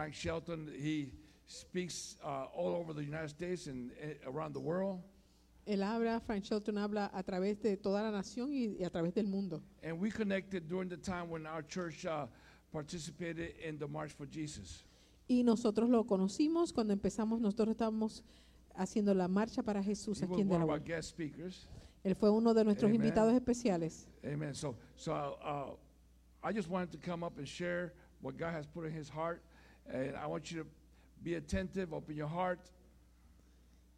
Frank Shelton, he speaks uh, all over the United States and uh, around the world. Él habla, Frank Shelton habla a través de toda la nación y, y a través del mundo. And we connected during the time when our church uh, participated in the March for Jesus. Y nosotros lo conocimos cuando empezamos, nosotros estábamos haciendo la marcha para Jesús He aquí was en one of our Delaware. guest speakers. Él fue uno de nuestros Amen. invitados especiales. Amen. So, so uh, I just wanted to come up and share what God has put in His heart, and I want you to be attentive, open your heart,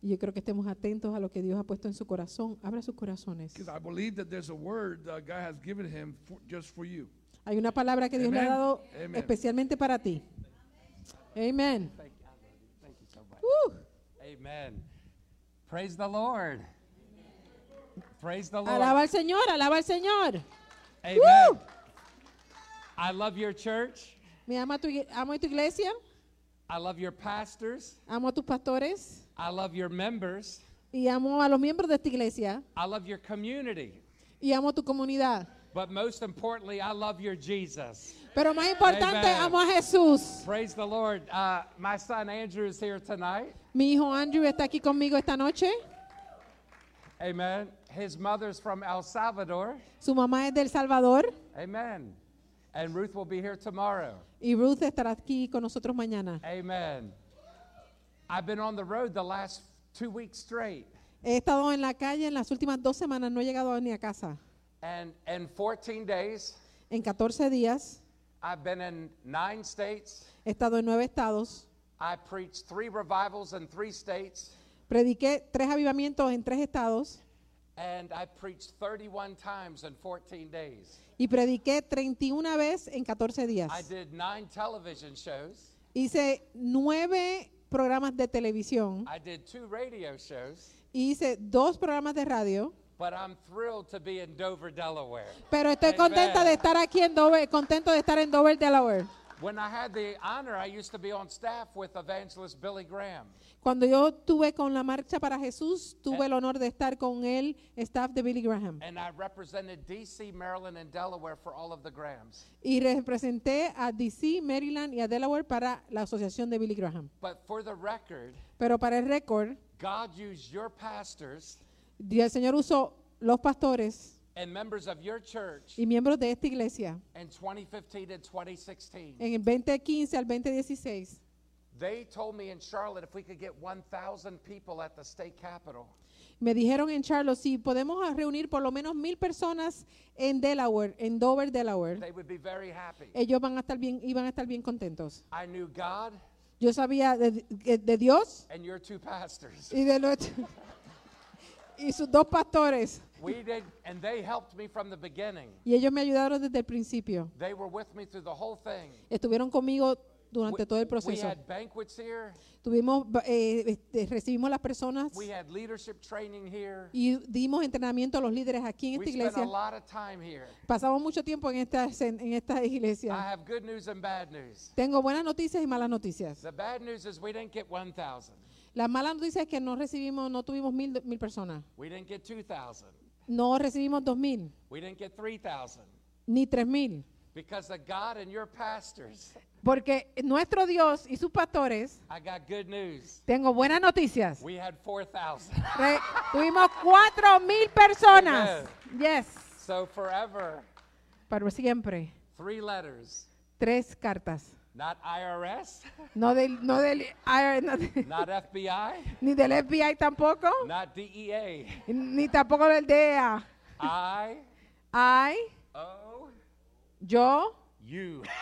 Y yo creo que estemos atentos a lo que Dios ha puesto en su corazón. Abra sus corazones. because I believe that there's a word uh, God has given him for, just for you. Hay una palabra que Dios le ha Amen. dado Amen. especialmente para ti. Amén. Thank you. Thank you so much. Uh, Amen. Praise the Lord. Praise the Lord. alaba al Señor, alaba al Señor. Amen. Woo! I love your church. Me ama tu, amo tu iglesia, I love your pastors. amo a tus pastores I love your members. y amo a los miembros de esta iglesia I love your community. y amo tu comunidad. But most importantly, I love your Jesus. Pero más importante, Amen. amo a Jesús. Praise the Lord. Uh, my son Andrew is here tonight. Mi hijo Andrew está aquí conmigo esta noche. Amen. His mother's from El Salvador. Su mamá es del Salvador Amen. And Ruth will be here tomorrow. y Ruth estará aquí con nosotros mañana. Amen. I've been on the road the last two weeks straight. He estado en la calle en las últimas dos semanas, no he llegado ni a casa. And in 14 days, En 14 días I've been in nine states. he estado en nueve estados. I preached three revivals in three states. Prediqué tres avivamientos en tres estados And I preached 31 times in 14 days. y prediqué 31 veces en 14 días. I did nine television shows. Hice nueve programas de televisión I did two radio shows. hice dos programas de radio. But I'm thrilled to be in Dover, Delaware. Pero estoy contenta Amen. de estar aquí en Dover, contento de estar en Dover, Delaware. When I had the honor, I used to be on staff with evangelist Billy Graham. Cuando yo tuve con la marcha para Jesús, tuve el honor de estar con el staff de Billy Graham And I represented D.C., Maryland, and Delaware for all of the Grahams. y representé a DC, Maryland y a Delaware para la asociación de Billy Graham. But for the record, Pero para el récord, God used your pastors el Señor usó los pastores and members of your church y miembros de esta iglesia in 2015 and 2016. en el 2015 al 2016. They told me in Charlotte if we could get 1,000 people at the state capitol, Me dijeron en Charlotte si podemos reunir por lo menos mil personas en Delaware, en Dover, Delaware. they would be very happy. Ellos van a estar bien, iban a estar bien contentos. I knew God Yo sabía de, de- de Dios and your two pastors. y de los- y sus dos pastores We did, and they helped me from the beginning. y ellos me ayudaron desde el principio. They were with me through the whole thing. Estuvieron conmigo durante We- todo el We proceso. had banquets here. Tuvimos eh, este, recibimos las personas We had leadership training here. y dimos entrenamiento a los líderes aquí en We esta spent a iglesia. lot of time here. Pasamos mucho tiempo en esta en esta I iglesia. have good news and bad news. Tengo buenas noticias y malas noticias. The bad news is we didn't get 1,000. La mala noticia es que no recibimos, no tuvimos mil, mil personas. We didn't get 2,000. No recibimos dos mil, We didn't get 3,000. ni tres mil. Because of God and your pastors, Porque nuestro Dios y sus pastores, I got good news. tengo buenas noticias. We had 4,000. Re- tuvimos cuatro mil personas. Yes. So forever, Para siempre. three letters. Tres cartas. Not IRS, No del, no del, no de- not FBI, ni del FBI tampoco, not DEA. ni tampoco del DEA. I I, owe yo, you.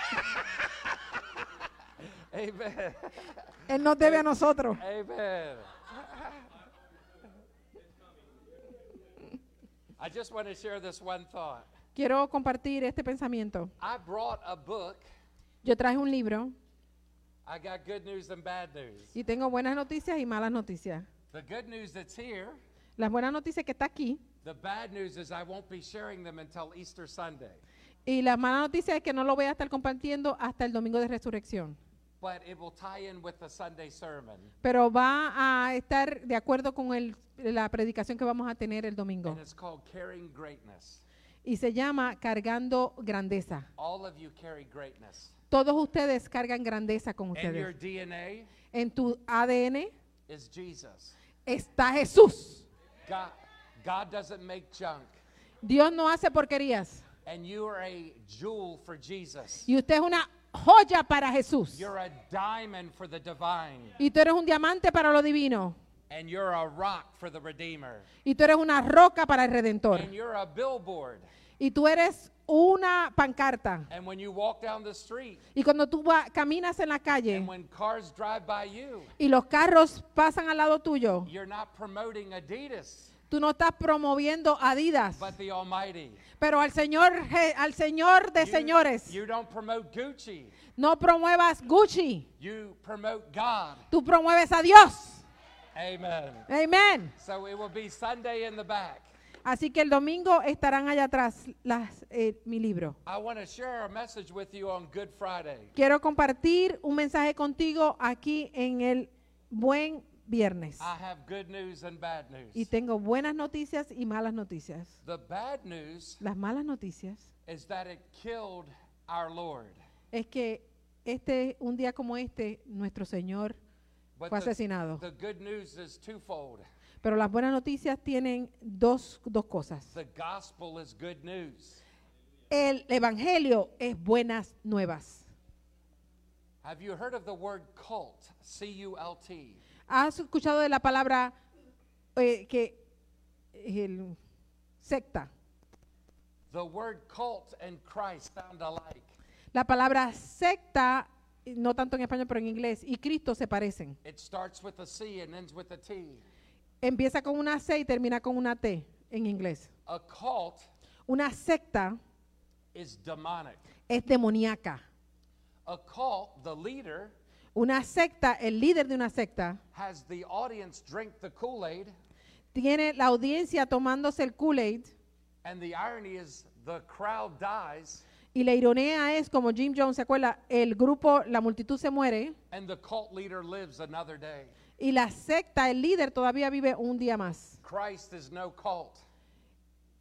Amen. Él nos debe a nosotros. Amen. I just want to share this one thought. Quiero compartir este pensamiento. I brought a book. Yo traje un libro I got good news and bad news. y tengo buenas noticias y malas noticias. The good news that's here, Las buenas noticias que está aquí the bad news is I won't be sharing them until Easter Sunday. y la mala noticia es que no lo voy a estar compartiendo hasta el domingo de resurrección. But it will tie in with the Sunday sermon. Pero va a estar de acuerdo con el- la predicación que vamos a tener el domingo. And it's called Carrying Greatness. Y se llama Cargando Grandeza. All of you carry greatness. Todos ustedes cargan grandeza con ustedes. DNA En tu ADN is Jesus. está Jesús. God, God doesn't make junk. Dios no hace porquerías. And you are a jewel for Jesus. Y usted es una joya para Jesús. You're a diamond for the divine. Y tú eres un diamante para lo divino. And you're a rock for the Redeemer. Y tú eres una roca para el Redentor. And you're a billboard. Y tú eres una pancarta. And when you walk down the street, Y cuando tú caminas en la calle and when cars drive by you, y los carros pasan al lado tuyo, you're not promoting Adidas, tú no estás promoviendo Adidas, but the Almighty. pero al Señor, al Señor de You- señores. You don't promote Gucci. No promuevas Gucci, You promote God. tú promueves a Dios. Amen. Amén. So it will be Sunday in the back. Así que el domingo estarán allá atrás las, eh, mi libro. I want to share a message with you on Good Friday. Quiero compartir un mensaje contigo aquí en el buen viernes. I have good news and bad news. Y tengo buenas noticias y malas noticias. The bad news Las malas noticias is that it killed our Lord. es que este un día como este nuestro Señor But fue the, asesinado. the good news is twofold. Pero las buenas noticias tienen dos, dos cosas. The gospel is good news. El evangelio es buenas nuevas. Have you heard of the word cult? C U L T. ¿Has escuchado de la palabra eh, que el, secta? The word cult and Christ sound alike. La palabra secta, no tanto en español, pero en inglés, y Cristo se parecen. It starts with a C and ends with a T. Empieza con una C y termina con una T en inglés. A cult Una secta is demonic. es demoníaca. A cult, the leader, Una secta, el líder de una secta, has the audience drink the tiene la audiencia tomándose el Kool-Aid and the irony is the crowd dies, y la ironía es, como Jim Jones se acuerda, el grupo, la multitud se muere and the cult leader lives another day. Y la secta, el líder todavía vive un día más. Christ is no cult.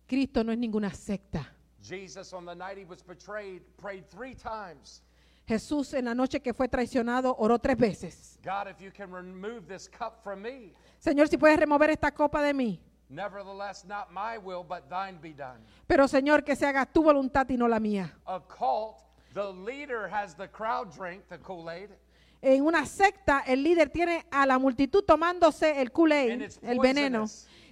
Cristo no es ninguna secta. Jesus, on the night he was betrayed, prayed three times Jesús en la noche que fue traicionado oró tres veces. God, if you can remove this cup from me, Señor, si puedes remover esta copa de mí. nevertheless, not my will, but thine be done. Pero Señor, que se haga tu voluntad y no la mía. A cult, the leader has the crowd drink the Kool Aid, En una secta, el líder tiene a la multitud tomándose el Kool-Aid, el veneno,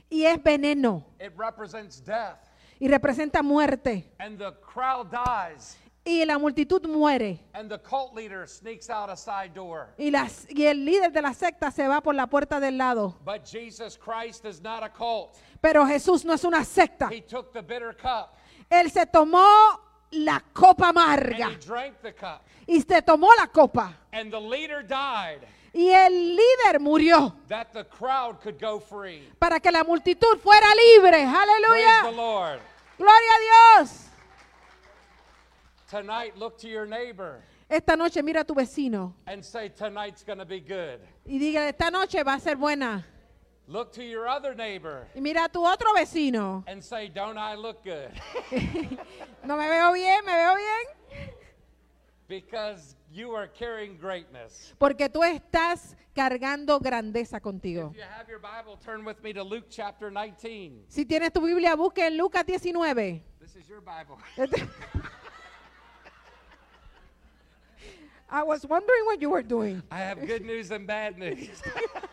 y es veneno it represents death, y representa muerte. and the crowd dies, Y la multitud muere. and the cult leader sneaks out a side door. Y, las, y el líder de la secta se va por la puerta del lado. But Jesus Christ is not a cult. Pero Jesús no es una secta. He took the bitter cup Él se tomó la copa amarga he drank the cup, y se tomó la copa. and the leader died Y el líder murió that the crowd could go free. para que la multitud fuera libre. Aleluya. Gloria a Dios. Tonight, look to your neighbor Esta noche mira a tu vecino and say, Tonight's to be good. y dígale, esta noche va a ser buena. Look to your other neighbor Y mira a tu otro vecino. and say, Don't I look good? No me veo bien, me veo bien. because you are carrying greatness. Porque tú estás cargando grandeza contigo. If you have your Bible, turn with me to Luke chapter 19. Si tienes tu Biblia, busque en Lucas 19. This is your Bible. I was wondering what you were doing. I have good news and bad news.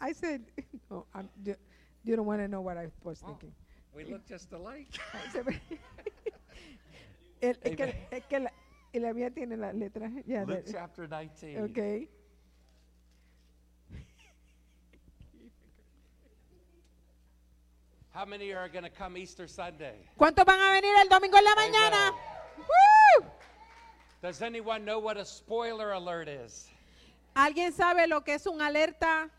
I said, no, I'm, you, you don't want to know what I was thinking. we look just alike. El- es, que, es que la, y la mía tiene las letras. ya Luke de- chapter 19. ok. How many are going to come Easter Sunday? ¿Cuántos van a venir el domingo en la mañana? ¡Woo! Does anyone know what a spoiler alert is? ¿Alguien sabe lo que es un alerta?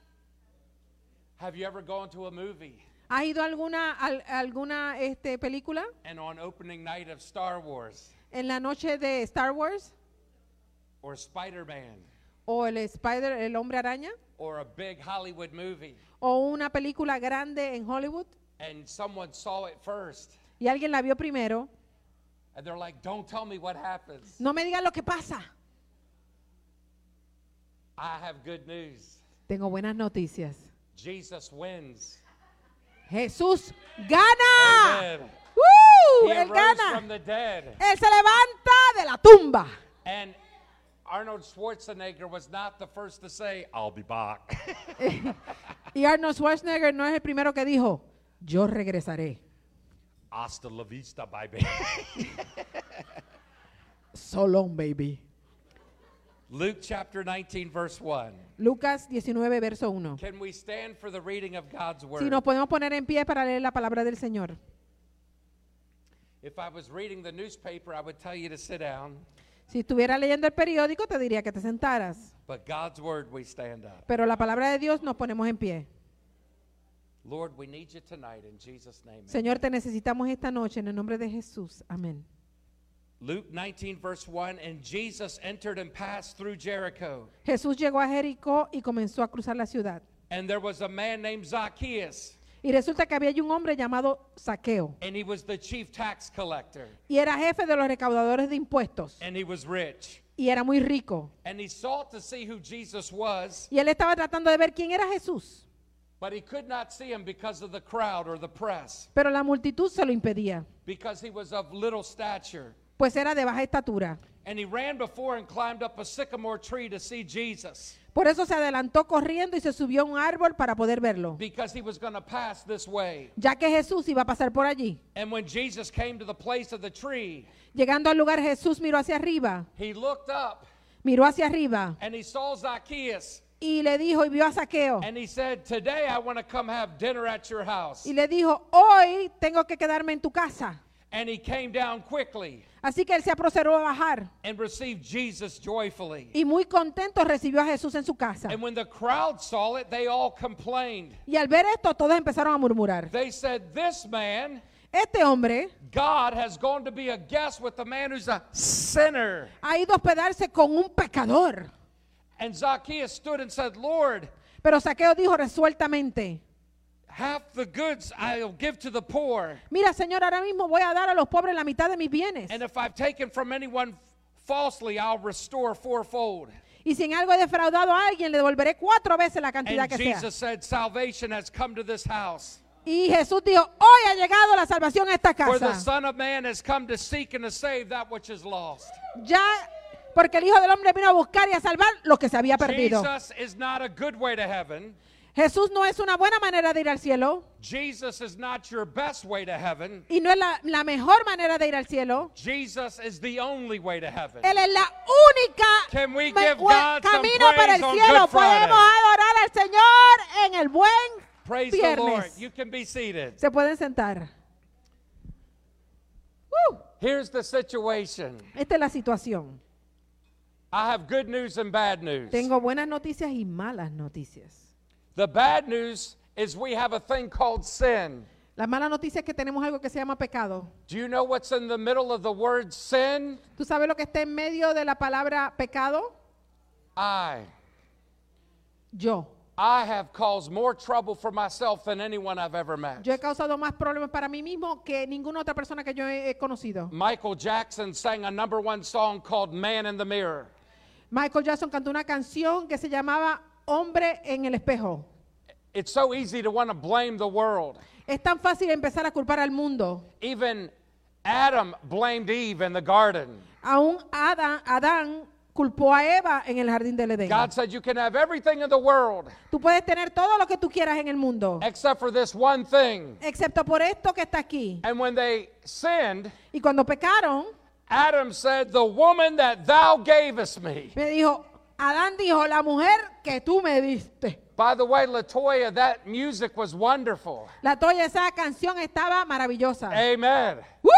Have you ever gone to a movie ¿Has ido a alguna, al- alguna este, película? and on opening night of Star Wars En la noche de Star Wars or Spider Man o el Spider, el hombre araña or a big Hollywood movie o una película grande en Hollywood and someone saw it first? y alguien la vio primero. And they're like, don't tell me what happens. No me digan lo que pasa. I have good news. Tengo buenas noticias. Jesus wins. Jesús gana. ¡Uh! He Él gana. from the dead. Él se levanta de la tumba. And Arnold Schwarzenegger was not the first to say, I'll be back. Y Arnold Schwarzenegger no es el primero que dijo, yo regresaré. Hasta la vista, baby. So long, baby. Luke chapter 19, verse 1. Lucas 19, verso 1. Can we stand for the reading of God's word? Si nos podemos poner en pie para leer la palabra del Señor. If I was reading the newspaper, I would tell you to sit down. Si estuviera leyendo el periódico, te diría que te sentaras. But God's word, we stand up. Pero la palabra de Dios nos ponemos en pie. Lord, we need you tonight in Jesus' name. Señor, te necesitamos esta noche en el nombre de Jesús. Amén. Luke 19, verse 1 And Jesus entered and passed through Jericho. Jesús llegó a Jericó y comenzó a cruzar la ciudad. And there was a man named Zacchaeus, Y resulta que había un hombre llamado Saqueo. and he was the chief tax collector, Y era jefe de los recaudadores de impuestos. and he was rich. Y era muy rico. And he sought to see who Jesus was, Y él estaba tratando de ver quién era Jesús. but he could not see him because of the crowd or the press, Pero la multitud se lo impedía. because he was of little stature. Pues era de baja estatura. And he ran before and climbed up a sycamore tree to see Jesus, Por eso se adelantó corriendo y se subió a un árbol para poder verlo. because he was going to pass this way. Ya que Jesús iba a pasar por allí. And when Jesus came to the place of the tree, Llegando al lugar, Jesús miró hacia arriba. he looked up Miró hacia arriba. and he saw Zacchaeus. Y le dijo y vio a Saqueo. And he said, Today I want to come have dinner at your house. Y le dijo, hoy tengo que quedarme en tu casa. And he came down quickly Así que él se apresuró a bajar. and received Jesus joyfully. Y muy contento recibió a Jesús en su casa. And when the crowd saw it, they all complained. Y al ver esto, todos empezaron a murmurar. They said, This man, Este hombre God has gone to be a guest with a man who's a sinner. ha ido a hospedarse con un pecador. And Zacchaeus stood and said, Lord, Pero Saqueo dijo resueltamente, half the goods I'll give to the poor. mira Señor, ahora mismo voy a dar a los pobres la mitad de mis bienes. And if I've taken from anyone falsely, I'll restore fourfold. Y si en algo he defraudado a alguien, le devolveré cuatro veces la cantidad And que sea. Jesus said, Salvation has come to this house. Y Jesús dijo, hoy ha llegado la salvación a esta For the casa. Son of Man has come to seek and to save that which is lost. Ya, porque el Hijo del Hombre vino a buscar y a salvar lo que se había perdido. Jesus is not a good way to heaven. Jesús no es una buena manera de ir al cielo Jesus is not your best way to heaven. y no es la, la mejor manera de ir al cielo. Jesus is the only way to heaven. Él es la única Can we give God some camino para el cielo. Podemos adorar al Señor en el buen Praise the Lord. viernes. You can be seated. Se pueden sentar. ¡Uh! Here's the situation. Esta es la situación. I have good news and bad news. Tengo buenas noticias y malas noticias. The bad news is we have a thing called sin. La mala noticia es que tenemos algo que se llama pecado. Do you know what's in the middle of the word sin? ¿Tú sabes lo que está en medio de la palabra pecado? I. Yo. I have caused more trouble for myself than anyone I've ever met. Yo he causado más problemas para mí mismo que ninguna otra persona que yo he conocido. Michael Jackson sang a number one song called Man in the Mirror. Michael Jackson cantó una canción que se llamaba Hombre en el espejo. It's so easy to want to blame the world. Es tan fácil empezar a culpar al mundo. Even Adam blamed Eve in the garden. Aún Adán, Adán culpó a Eva en el jardín del Edén. God said, You can have everything in the world Tú puedes tener todo lo que tú quieras en el mundo, except for this one thing. excepto por esto que está aquí. And when they sinned, Y cuando pecaron, Adam said, The woman that thou gavest me. me dijo, Adán dijo, la mujer que tú me diste. By the way, Latoya, that music was wonderful. La toya, esa canción estaba maravillosa. Amen. ¡Woo!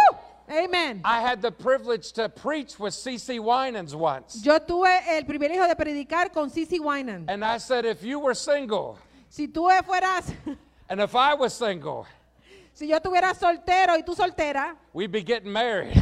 Amen. I had the privilege to preach with C.C. Winans once. Yo tuve el privilegio de predicar con Cici Wynan. And I said, if you were single, Si tú fueras, and if I was single, si yo estuviera soltero y tú soltera, we'd be getting married.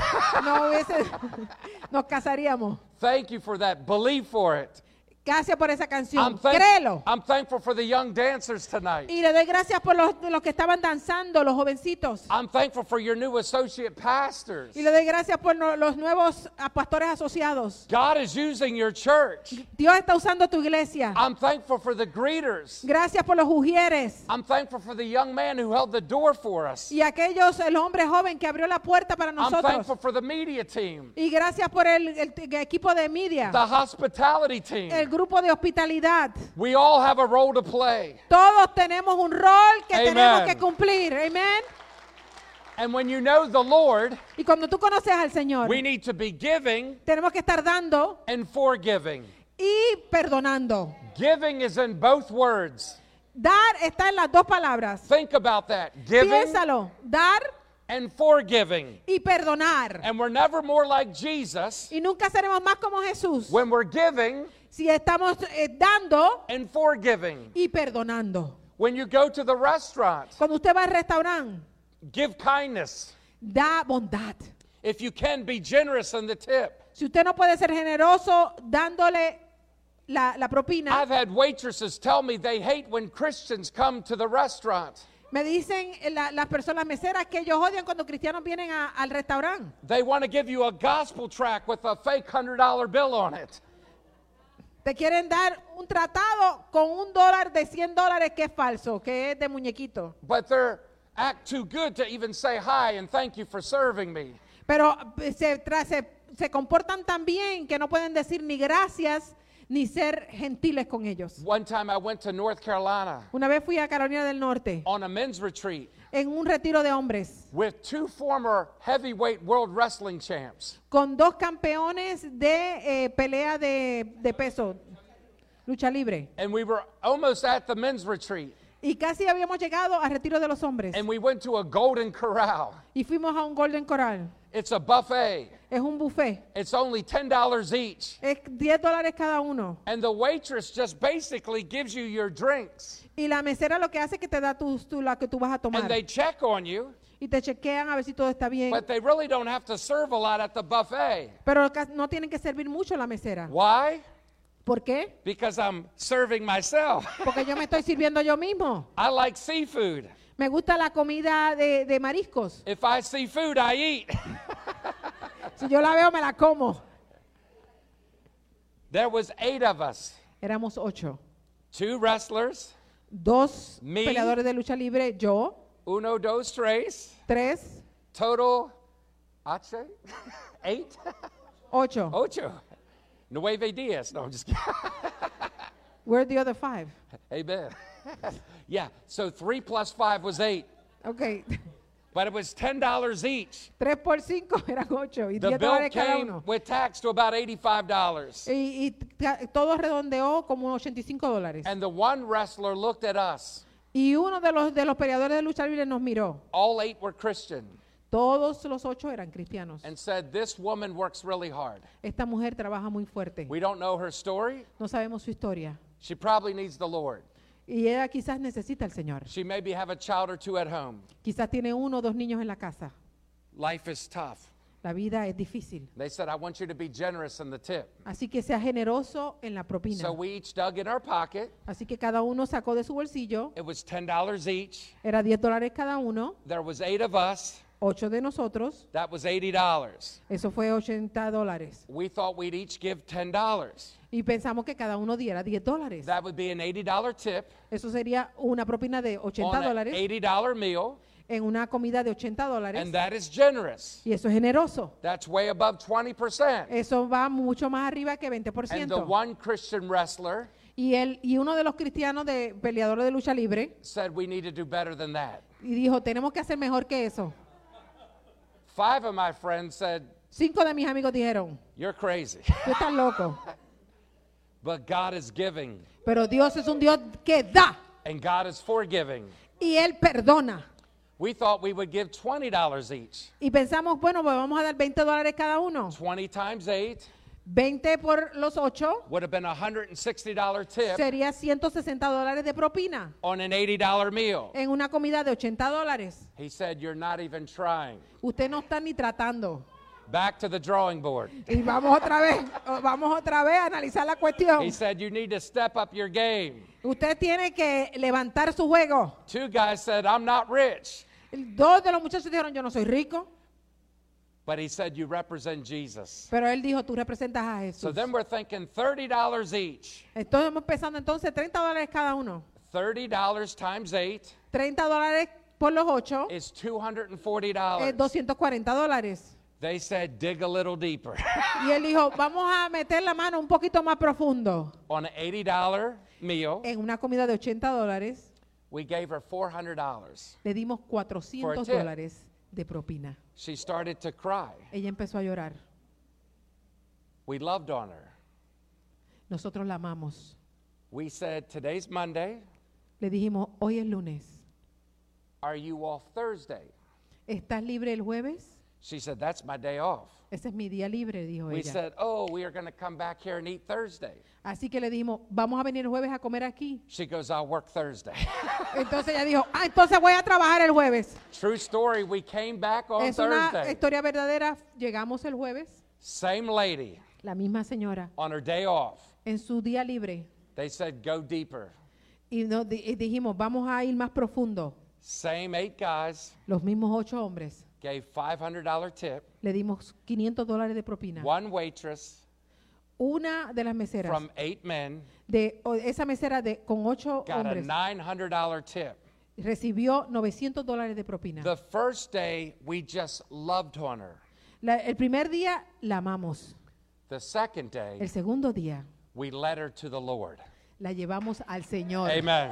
no hubiese, nos casaríamos. Thank you for that. Believe for it. Gracias por esa I'm, canción. thank- Créelo. I'm thankful for the young dancers tonight. Y le doy gracias por los, los que estaban danzando, los jovencitos. I'm thankful for your new associate pastors. Y le doy gracias por no- los nuevos ah, pastores asociados. God is using your church. Dios está usando tu iglesia. I'm thankful for the greeters. Gracias por los ujieres. I'm thankful for the young man who held the door for us. Y aquellos, el hombre joven que abrió la puerta para I'm nosotros. thankful for the media team, Y gracias por el, el equipo de media, the hospitality team. el grupo de hospitalidad. We all have a role to play. Todos tenemos un rol que Amen. tenemos que cumplir. Amén. And when you know the Lord, Y cuando tú conoces al Señor, we need to be giving tenemos que estar dando and forgiving. y perdonando. Giving is in both words. Dar está en las dos palabras. Think about that. Giving Piénsalo. Dar and forgiving. y perdonar. And we're never more like Jesus Y nunca seremos más como Jesús when we're giving si estamos eh, dando and forgiving. y perdonando. When you go to the restaurant, Cuando usted va al restaurante, give kindness. da bondad. If you can, be generous in the tip. Si usted no puede ser generoso dándole la, la propina, I've had waitresses tell me they hate when Christians come to the restaurant. me dicen eh, la- las personas meseras que ellos odian cuando cristianos vienen a- al restaurante. They want to give you a gospel tract with a fake $100 bill on it. Te quieren dar un tratado con un dólar de 100 dólares que es falso, que es de muñequito. But they're act too good to even say hi and thank you for serving me. Pero eh, se, se, se comportan tan bien que no pueden decir ni gracias ni ser gentiles con ellos. One time I went to North Carolina Una vez fui a Carolina del Norte on a men's retreat en un retiro de hombres with two former heavyweight world wrestling champs. con dos campeones de eh, pelea de, de peso, lucha libre. And we were almost at the men's retreat. Y casi habíamos llegado al retiro de los hombres. And we went to a Golden Corral. Y fuimos a un Golden Coral. It's a buffet. Es un buffet. It's only $10 each. Es 10 dólares cada uno. And the waitress just basically gives you your drinks. Y la mesera lo que hace es que te da tu, tu- la que tú vas a tomar. And they check on you, Y te chequean a ver si todo está bien. but they really don't have to serve a lot at the buffet. Pero no tienen que servir mucho la mesera. Why? ¿Por qué? Because I'm serving myself. Porque yo me estoy sirviendo yo mismo. I like seafood. Me gusta la comida de, de mariscos. If I see food, I eat. Si yo la veo, me la como. There was eight of us. Éramos ocho. Two wrestlers, Dos Me. peleadores de lucha libre, yo, uno, dos, tres. tres, Total, H? Eight? ocho. Ocho. Nueve diez. No, I'm just kidding. Where are the other five? Amen. yeah, so three plus five was eight. Ok. But it was $10 each. Tres por cinco eran ocho y The diez bill dólares cada came uno. with tax to about $85. Y, y ca- todo redondeó como 85 dólares. And the one wrestler looked at us. Y uno de los, de los peleadores de lucha libre nos miró. All eight were Christian Todos los ocho eran cristianos. and said, This woman works really hard. Esta mujer trabaja muy fuerte. We don't know her story. No sabemos su historia. She probably needs the Lord. Y ella quizás necesita al Señor. She maybe have a child or two at home. Quizás tiene uno o dos niños en la casa. Life is tough. La vida es difícil. They said, I want you to be generous in the tip. Así que sea generoso en la propina. So we each dug in our pocket. Así que cada uno sacó de su bolsillo. It was $10 each. Era 10 dólares cada uno. There was eight of us. Ocho de nosotros. That was $80. Eso fue 80 dólares. We thought we'd each give $10. Y pensamos que cada uno diera 10 dólares. That would be an $80 tip Eso sería una propina de 80 on an dólares $80 meal, en una comida de 80 dólares. and that is generous. Y eso es generoso. That's way above 20%. Eso va mucho más arriba que And the 20%. one Christian wrestler Y, él, y uno de los cristianos de peleadores de lucha libre said we need to do better than that. y dijo, tenemos que hacer mejor que eso. Five of my friends said, Cinco de mis amigos dijeron, You're crazy. tú estás loco. But God is giving, Pero Dios es un Dios que da and God is forgiving. y Él perdona. We thought we would give $20 each. Y pensamos, bueno, pues vamos a dar 20 dólares cada uno. 20 times 8 20 por los 8 would have been a $160 tip sería 160 dólares de propina on an $80 meal. en una comida de 80 dólares. He said, You're not even trying. Usted no está ni tratando. Back to the drawing board. Y vamos otra vez, vamos otra vez a analizar la cuestión. He said, You need to step up your game. Usted tiene que levantar su juego. Two guys said, I'm not rich. Dos de los muchachos dijeron, yo no soy rico, But he said, You represent Jesus. pero él dijo, tú representas a So Jesús. then we're thinking $30 each. Entonces hemos pensando entonces 30 dólares cada uno. $30 times 8 30 dólares por los 8 is $240. es 240 dólares. They said, Dig a little deeper. Y él dijo, vamos a meter la mano un poquito más profundo. On an $80 meal, En una comida de 80 dólares we gave her $400. le dimos 400 tip. dólares de propina. She started to cry. Ella empezó a llorar. We loved on her. Nosotros la amamos. We said, Today's Monday. Le dijimos, hoy es lunes. Are you off Thursday? ¿Estás libre el jueves? She said, That's my day off. Ese es mi día libre, dijo We ella. said, Oh, we are going to come back here and eat Thursday. Así que le dijimos, vamos a venir el jueves a comer aquí. She goes, I'll work Thursday. Entonces ella dijo, ah, entonces voy a trabajar el jueves. True story, we came back on Es una Thursday. historia verdadera. Llegamos el jueves, Same lady la misma señora, on her day off. en su día libre. They said, Go deeper. Y, nos di- y dijimos, vamos a ir más profundo. Same eight guys Los mismos ocho hombres. Gave $500 tip. Le dimos 500 dólares de propina. One waitress Una de las meseras, from eight men de, o esa mesera de, con ocho got a hombres, $900 tip. recibió 900 dólares de propina. The first day, we just loved on her. La- el primer día la amamos. The second day, El segundo día we led her to the Lord. la llevamos al Señor. Amen.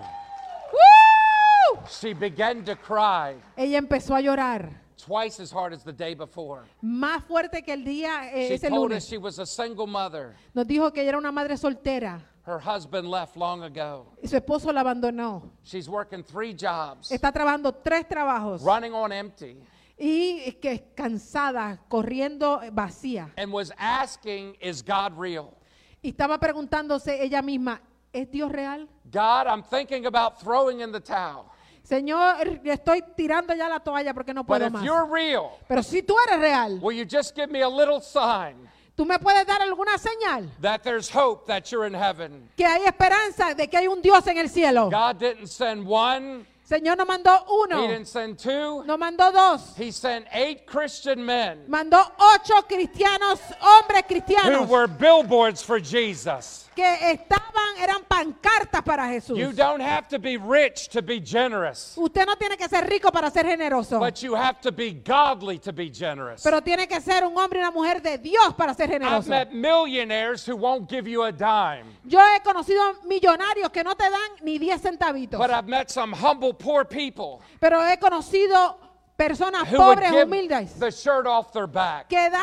¡Woo! She began to cry Ella empezó a llorar. Twice as hard as the day before. Más fuerte que el día eh, She ese told us lunes. she was a single mother. Nos dijo que ella era una madre soltera. Her husband left long ago. Y su esposo la abandonó. She's working three jobs, Está trabajando tres trabajos. running on empty, Y que es cansada, corriendo eh, vacía. and was asking, Is God real? Y estaba preguntándose ella misma, ¿es Dios real? God, I'm thinking about throwing in the towel. Señor, estoy tirando ya la toalla porque no But puedo if más. you're real, Pero si tú eres real, will you just give me a little sign ¿tú me puedes dar alguna señal? that there's hope that you're in heaven? Que hay esperanza de que hay un Dios en el cielo. God didn't send one, Señor nos mandó He uno, didn't send two, nos mandó dos, He sent eight Christian men mandó ocho cristianos, hombres who cristianos, were billboards for Jesus. Que estaban, eran pancartas para Jesús. You don't have to be rich to be generous, Usted no tiene que ser rico para ser generoso, but you have to be godly to be generous. pero tiene que ser un hombre y una mujer de Dios para ser I've generoso. met millionaires who won't give you a dime, Yo he conocido millonarios que no te dan ni 10 centavitos, but I've met some humble, poor people pero he conocido personas who would pobres, give humildes, the shirt off their back. que dan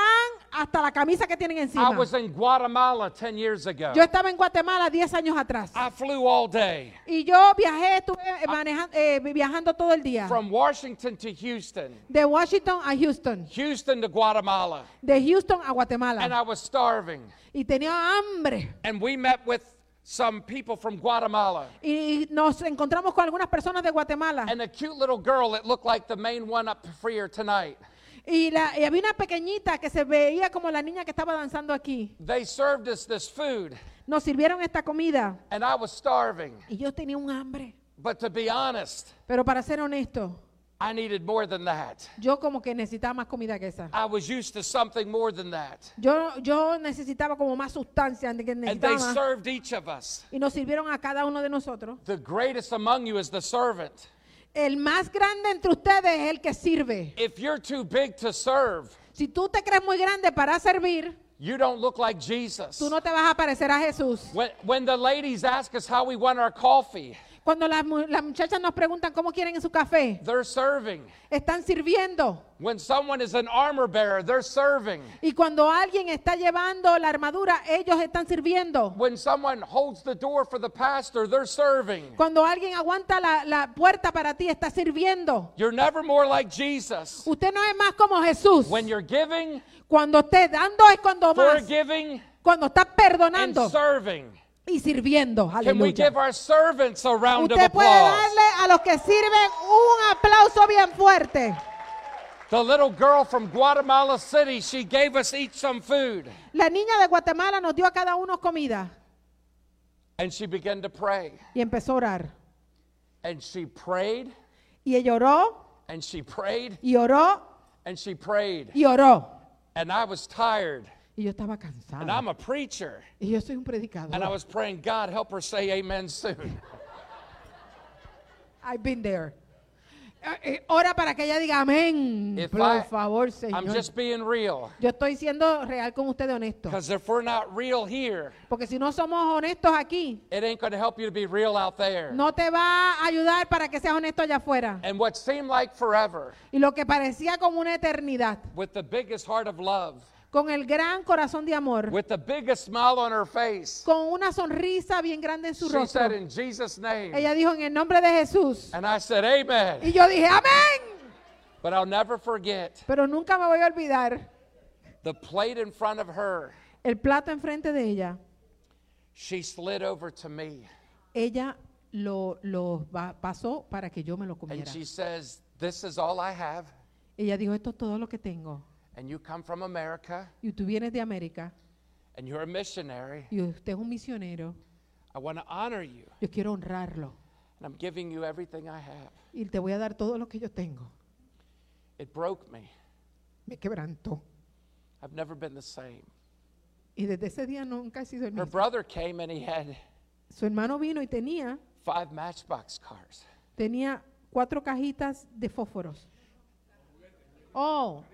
hasta la camisa que tienen I encima. was in Guatemala 10 years ago. Yo estaba en Guatemala 10 años atrás I flew all day y yo viajé, estuve manejan- eh, viajando todo el día. from Washington to Houston, De Washington a Houston, Houston to Guatemala, de Houston a and Guatemala. I was starving. Y tenía hambre. And we met with some people from Guatemala. Y nos encontramos con algunas personas de Guatemala. And a cute little girl that looked like the main one up for here tonight. Y, la- y había una pequeñita que se veía como la niña que estaba danzando aquí. They served us this food, Nos sirvieron esta comida and I was starving. y yo tenía un hambre. But to be honest, Pero para ser honesto, I needed more than that. yo como que necesitaba más comida que esa. I was used to something more than that. Yo, yo necesitaba como más sustancia, de que And they más. served each of us. Y nos sirvieron a cada uno de nosotros. The greatest among you is the servant. El más grande entre ustedes es el que sirve. If you're too big to serve, Si tú te crees muy grande para servir, you don't look like Jesus. tú no te vas a parecer a Jesús. When, when the ladies ask us how we want our coffee, Cuando las, las muchachas nos preguntan cómo quieren su café, they're serving. están sirviendo. When someone is an armor bearer, they're serving. Y cuando alguien está llevando la armadura, ellos están sirviendo. When someone holds the door for the pastor, they're serving. Cuando alguien aguanta la, la puerta para ti, está sirviendo. You're never more like Jesus. Usted no es más como Jesús. When you're giving, Cuando esté dando es cuando más. forgiving, Cuando está and perdonando serving. Y sirviendo. Can we Aleluya. give our servants a round of Usted puede applause? darle a los que sirven un aplauso bien fuerte. The little girl from Guatemala City, she gave us each some food. La niña de Guatemala nos dio a cada uno comida And she began to pray. y empezó a orar. And she prayed, Y ella oró and she prayed, y oró and she prayed. y oró. And I was tired. Y yo estaba And cansada. I'm a preacher. Y yo soy un predicador. And I was praying, God, help her say amen soon. I've been there. Eh, eh, ora para que ella diga amén. If Por I- favor, I'm Señor. just being real. Yo estoy siendo real con ustedes honesto. If we're not real here, Porque si no somos honestos aquí, it ain't to help you to be real out there. no te va a ayudar para que seas honesto allá afuera. And what seemed like forever, Y lo que parecía como una eternidad, with the biggest heart of love, con el gran corazón de amor, with the biggest smile on her face, con una sonrisa bien grande en su she rostro. said, In Jesus' name. Ella dijo en el nombre de Jesús. And I said, Amen. Y yo dije, amén. But I'll never forget Pero nunca me voy a olvidar the plate in front of her. el plato enfrente de ella. She slid over to me Ella lo, lo va- pasó para que yo me lo and comiera. she says, This is all I have. Ella dijo, esto es todo lo que tengo. And you come from America Y tú vienes de América and you're a missionary. y usted es un misionero. I want to honor you. Yo quiero honrarlo. And I'm giving you everything I have. Y te voy a dar todo lo que yo tengo. It broke me. Me quebrantó. I've never been the same. Y desde ese día nunca he sido el Her mismo. brother came and he had Su hermano vino y tenía, five matchbox cars. tenía cuatro cajitas de fósforos. Oh,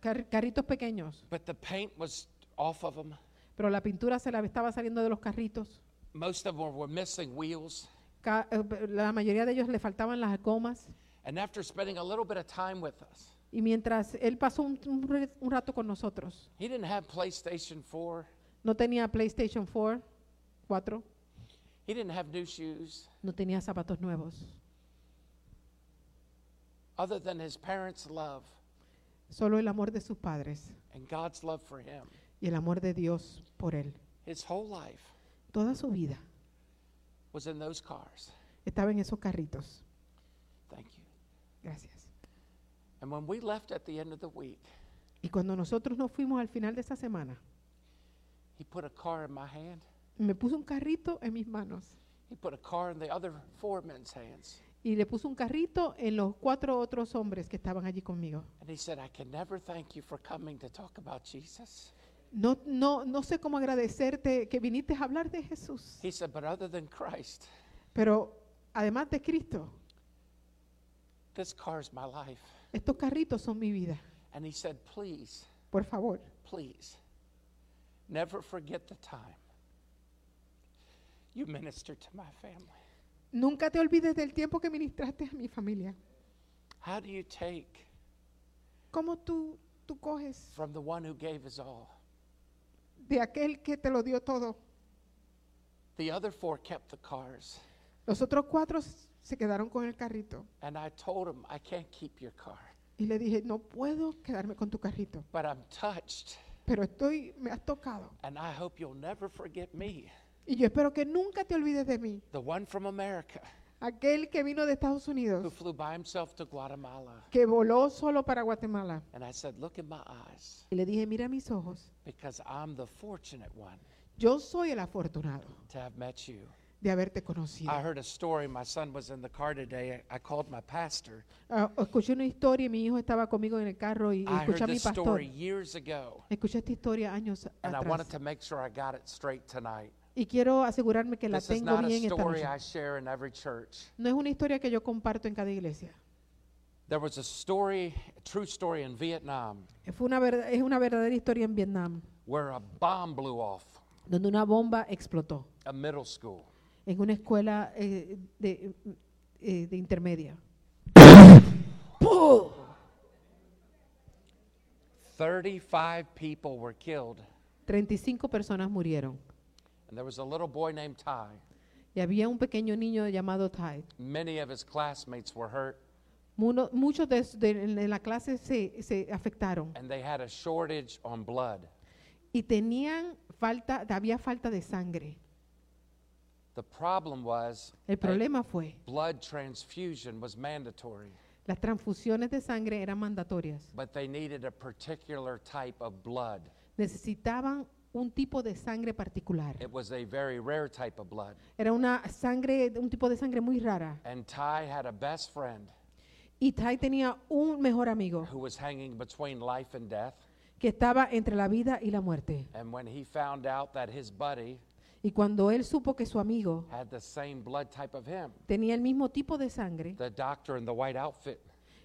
car- carritos pequeños. But the paint was off of them. Pero la pintura se la estaba saliendo de los carritos. Most of them were missing wheels. Ca- eh, La mayoría de ellos le faltaban las gomas. And after spending a little bit of time with us, Y mientras él pasó un, un re- un rato con nosotros, he didn't have PlayStation 4. no tenía PlayStation 4, 4, He didn't have new shoes no tenía zapatos nuevos. other than his parents' love Solo el amor de sus padres and God's love for him. y el amor de Dios por él. His whole life Toda su vida was in those cars. estaba en esos carritos. Thank you. Gracias. And when we left at the end of the week, Y cuando nosotros nos fuimos al final de esa semana, he put a car in my hand. me puso un carrito en mis manos He put a car in the other four men's hands. Y le puso un carrito en los cuatro otros hombres que estaban allí conmigo. And he said, I can never thank you for coming to talk about Jesus. No, no, no sé cómo agradecerte que viniste a hablar de Jesús, He said, but other than Christ, pero además de Cristo, this car's my life. estos carritos son mi vida. And he said, please, Por favor, please, never forget the time you ministered to my family. Nunca te olvides del tiempo que ministraste a mi familia. How do you take ¿Cómo tú, tú coges from the one who gave his all? de aquel que te lo dio todo? The other four kept the cars. Los otros cuatro se quedaron con el carrito. And I told him, I can't keep your car, Y le dije, no puedo quedarme con tu carrito, but I'm touched. pero estoy, me has tocado. And I hope you'll never forget me, Y yo espero que nunca te olvides de mí. the one from America Aquel que vino de Estados who Unidos, flew by himself to Guatemala. que voló solo para Guatemala. And I said, Look in my eyes, Y le dije, mira mis ojos. because I'm the fortunate one Yo soy el afortunado to have met you. de haberte conocido. I heard a story. My son was in the car today. I called my pastor. Escuché una historia y mi hijo estaba conmigo en el carro y, y I escuché a mi this pastor. story years ago, Escuché esta historia años atrás. Y quiero asegurarme que la This is tengo not a bien esta story noche. I share in every church. No es una historia que yo comparto en cada iglesia. There was a story, a true story in Vietnam, Fue una es una verdadera historia en Vietnam, where a bomb blew off donde una bomba explotó a middle school. en una escuela eh, de, eh, de intermedia. 35 people were killed, 35 personas murieron. And there was a little boy named Ty. Y había un pequeño niño llamado Ty. Many of his classmates were hurt, Muno- muchos de, de- de la clase se, se afectaron and they had a shortage on blood. y tenían falta, había falta de sangre. The problem was El problema fue, blood transfusion was mandatory. Las transfusiones de sangre eran mandatorias. but they needed a particular type of blood. Necesitaban un tipo de sangre particular. It was a very rare type of blood. Era una sangre, un tipo de sangre muy rara. And Ty had a best friend Y Tai tenía un mejor amigo who was hanging between life and death. que estaba entre la vida y la muerte. And when he found out that his buddy Y cuando él supo que su amigo had the same blood type of him, tenía el mismo tipo de sangre, the doctor in the white outfit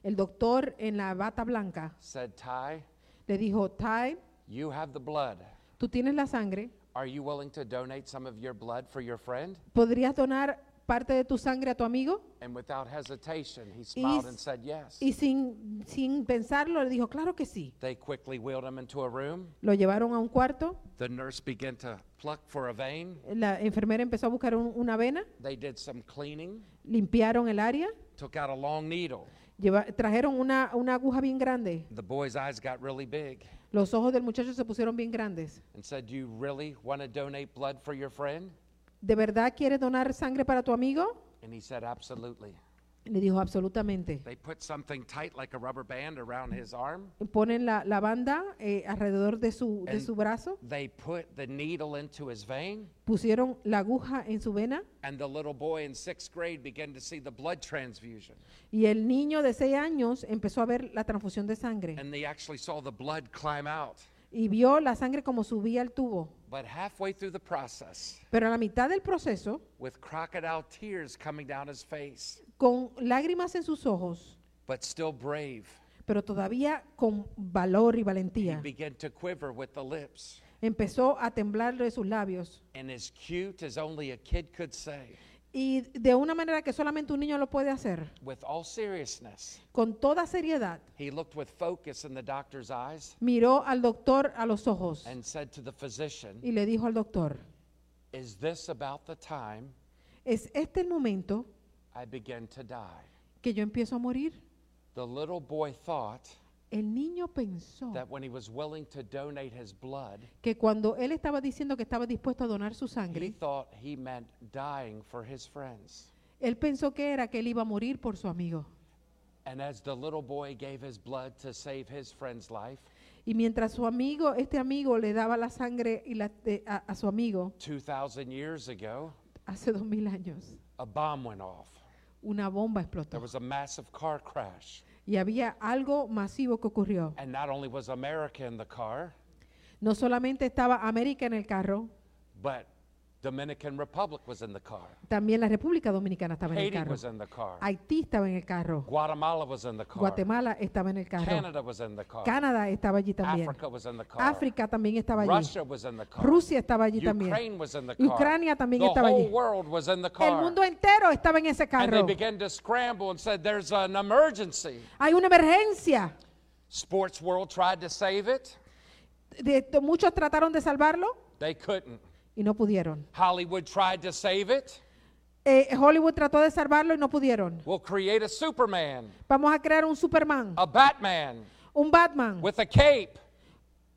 el doctor en la bata blanca said, Ty, le dijo, Tai, you have the blood. Tú tienes la sangre, Are you willing to donate some of your blood for your friend? ¿podrías donar parte de tu sangre a tu amigo? And without hesitation, he smiled and said yes. Y sin, sin pensarlo le dijo, claro que sí. They quickly wheeled him into a room. Lo llevaron a un cuarto, The nurse began to pluck for a vein. la enfermera empezó a buscar un- una vena, They did some cleaning, limpiaron el área, took out a long needle. Lleva- trajeron una, una aguja bien grande. The boy's eyes got really big Los ojos del muchacho se pusieron bien grandes. and said, Do you really want to donate blood for your friend? ¿De verdad quieres donar sangre para tu amigo? And he said, Absolutely. Le dijo absolutamente. They put something tight like a rubber band around his arm. Ponen la, la banda eh, alrededor de su, de And- su brazo, They put the needle into his vein, pusieron la aguja en su vena and the little boy in sixth grade began to see the blood transfusion. y el niño de 6 años empezó a ver la transfusión de sangre And they actually saw the blood climb out. Y vio la sangre como subía al tubo. But halfway through the process, Pero a la mitad del proceso, with crocodile tears coming down his face, con lágrimas en sus ojos, but still brave, pero todavía con valor y he valentía, began to quiver with the lips. empezó a temblar de sus labios. And as cute as only a kid could say, Y de una manera que solamente un niño lo puede hacer, with all seriousness, con toda seriedad, he looked with focus in the doctor's eyes miró al doctor a los ojos and said to the physician, y le dijo al doctor, Is this about the time ¿es este el momento I begin to die? que yo empiezo a morir? The little boy thought El niño pensó that when he was willing to donate his blood, que cuando él estaba diciendo que estaba dispuesto a donar su he sangre, thought he meant dying for his friends. él pensó que era que él iba a morir por su amigo. And as the little boy gave his blood to save his friend's life, Y mientras su amigo, este amigo le daba la sangre y la- de- a, a su amigo, 2,000 years ago, hace dos mil años, a bomb went off. una bomba There explotó. was a massive car crash. Y había algo masivo que ocurrió. And not only was America in the car, No solamente estaba América en el carro, but Dominican Republic was in the car. también la República Dominicana estaba en el Haiti carro. was in the car. Haití estaba en el carro. Guatemala was in the car. Guatemala estaba en el carro. Canada was in the car. Canadá estaba allí también. Africa was in the car. África también estaba allí. Russia was in the car. Rusia estaba allí también. Ukraine was in the car. Ucrania también the estaba whole allí. world was in the El car. mundo entero estaba en ese and they carro. began to scramble and said, "There's an emergency." Hay una emergencia. Sports world tried to save it. De- de- muchos trataron de salvarlo They couldn't. Y no pudieron. Hollywood tried to save it. Eh, Hollywood trató de salvarlo y no pudieron. We'll create a Superman, Vamos a crear un Superman, a Batman un Batman with a cape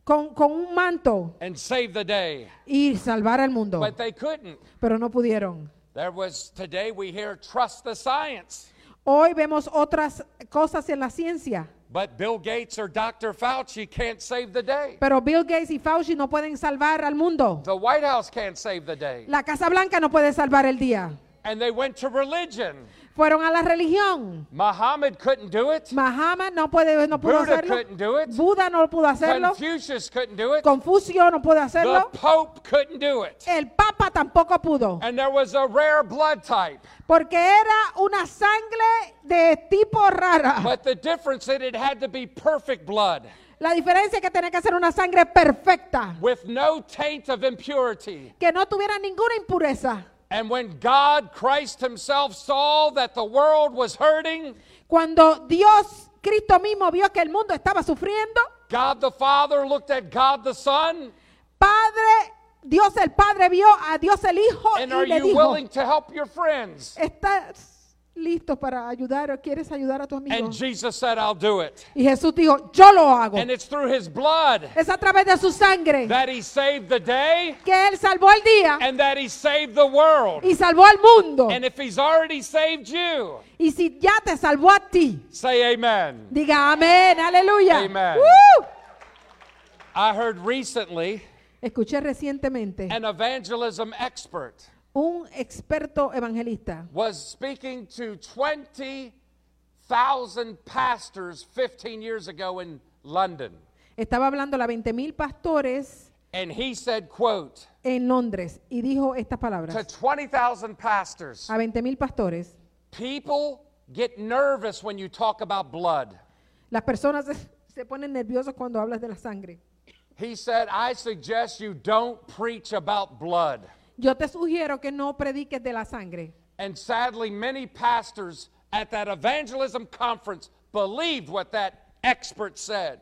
con, con un manto and save the day. y salvar al mundo. But they couldn't. Pero no pudieron. There was today we hear trust the science. Hoy vemos otras cosas en la ciencia. But Bill Gates or Dr. Fauci can't save the day. Pero Bill Gates y Fauci no pueden salvar al mundo. The White House can't save the day. La Casa Blanca no puede salvar el día. And they went to religion. Fueron a la religión. Muhammad couldn't do it. Mahama no, puede, no pudo Buddha hacerlo. couldn't do it. Buda no pudo hacerlo. Confucius couldn't do it. Confucio no pudo The hacerlo. Pope couldn't do it. El Papa tampoco pudo. And there was a rare blood type. Porque era una sangre de tipo rara. But the difference is it had to be perfect blood La diferencia es que tenía que ser una sangre perfecta. with no taint of impurity. Que no tuviera ninguna impureza. And when God, Christ Himself, saw that the world was hurting, Cuando Dios, Cristo mismo, vio que el mundo estaba sufriendo, God the Father looked at God the Son, Padre, Dios el Padre vio a Dios el Hijo and y are le you dijo, willing to help your friends? ¿estás listos para ayudar o quieres ayudar a tu amigo. And Jesus said, I'll do it. Y Jesús dijo, yo lo hago. And it's through his blood Es a través de su sangre that he saved the day que Él salvó el día and that he saved the world. y salvó al mundo. And if he's already saved you, Y si ya te salvó a ti, say amen. diga amén, aleluya. Amen. ¡Woo! I heard recently Escuché recientemente an evangelism expert un experto evangelista was speaking to 20,000 pastors 15 years ago in London. estaba hablando a 20 mil pastores And he said, quote, en Londres y dijo estas palabras. to 20,000 pastors, a 20 mil pastores. people get nervous when you talk about blood. Las personas se, se ponen nerviosos cuando hablas de la sangre. He said, I suggest you don't preach about blood. Yo te sugiero que no prediques de la sangre. And sadly, many pastors at that evangelism conference believed what that expert said.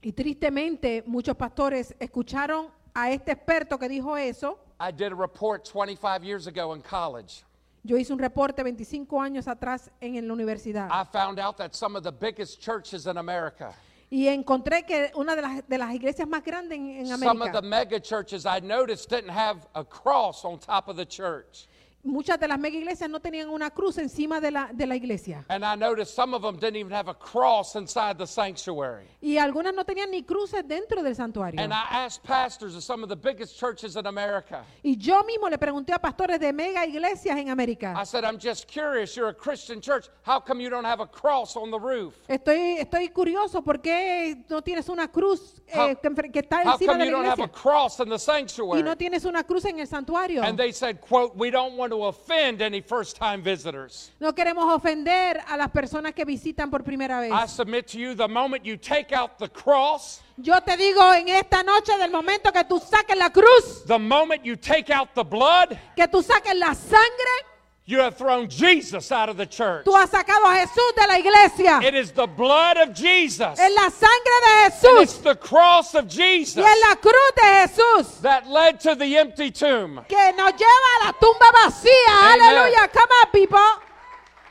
Y tristemente muchos pastores escucharon a este experto que dijo eso. I did a report 25 years ago in college. Yo hice un reporte 25 años atrás en la universidad I found out that some of the biggest churches in America, y encontré que una de las, de las iglesias más grandes en, en some of the América, mega churches I noticed didn't have a cross on top of the church. Muchas de las mega iglesias no tenían una cruz encima de la, de la iglesia. And I noticed some of them didn't even have a cross inside the sanctuary. Y algunas no tenían ni cruces dentro del santuario. And I asked pastors of some of the biggest churches in America, Y yo mismo le pregunté a pastores de mega iglesias en I América. said, I'm just curious, you're a Christian church. How come you don't have a cross on the roof? Estoy, estoy curioso por qué no tienes una cruz eh, How- que, que está How encima come de you la don't have a iglesia cross in the y sanctuary? no tienes una cruz en el santuario. And they said, quote, we don't want to offend any first-time visitors. No queremos ofender a las personas que visitan por primera vez. I submit to you, the moment you take out the cross, Yo te digo en esta noche, del momento que tú saques la cruz, the moment you take out the blood, que tú saques la sangre, you have thrown Jesus out of the church. tú has sacado a Jesús de la iglesia. It is the blood of Jesus. Es la sangre de And it's the cross of Jesus. y es la cruz de Jesús that led to the empty tomb. que nos lleva a la tumba vacía. Aleluya. Come on, people.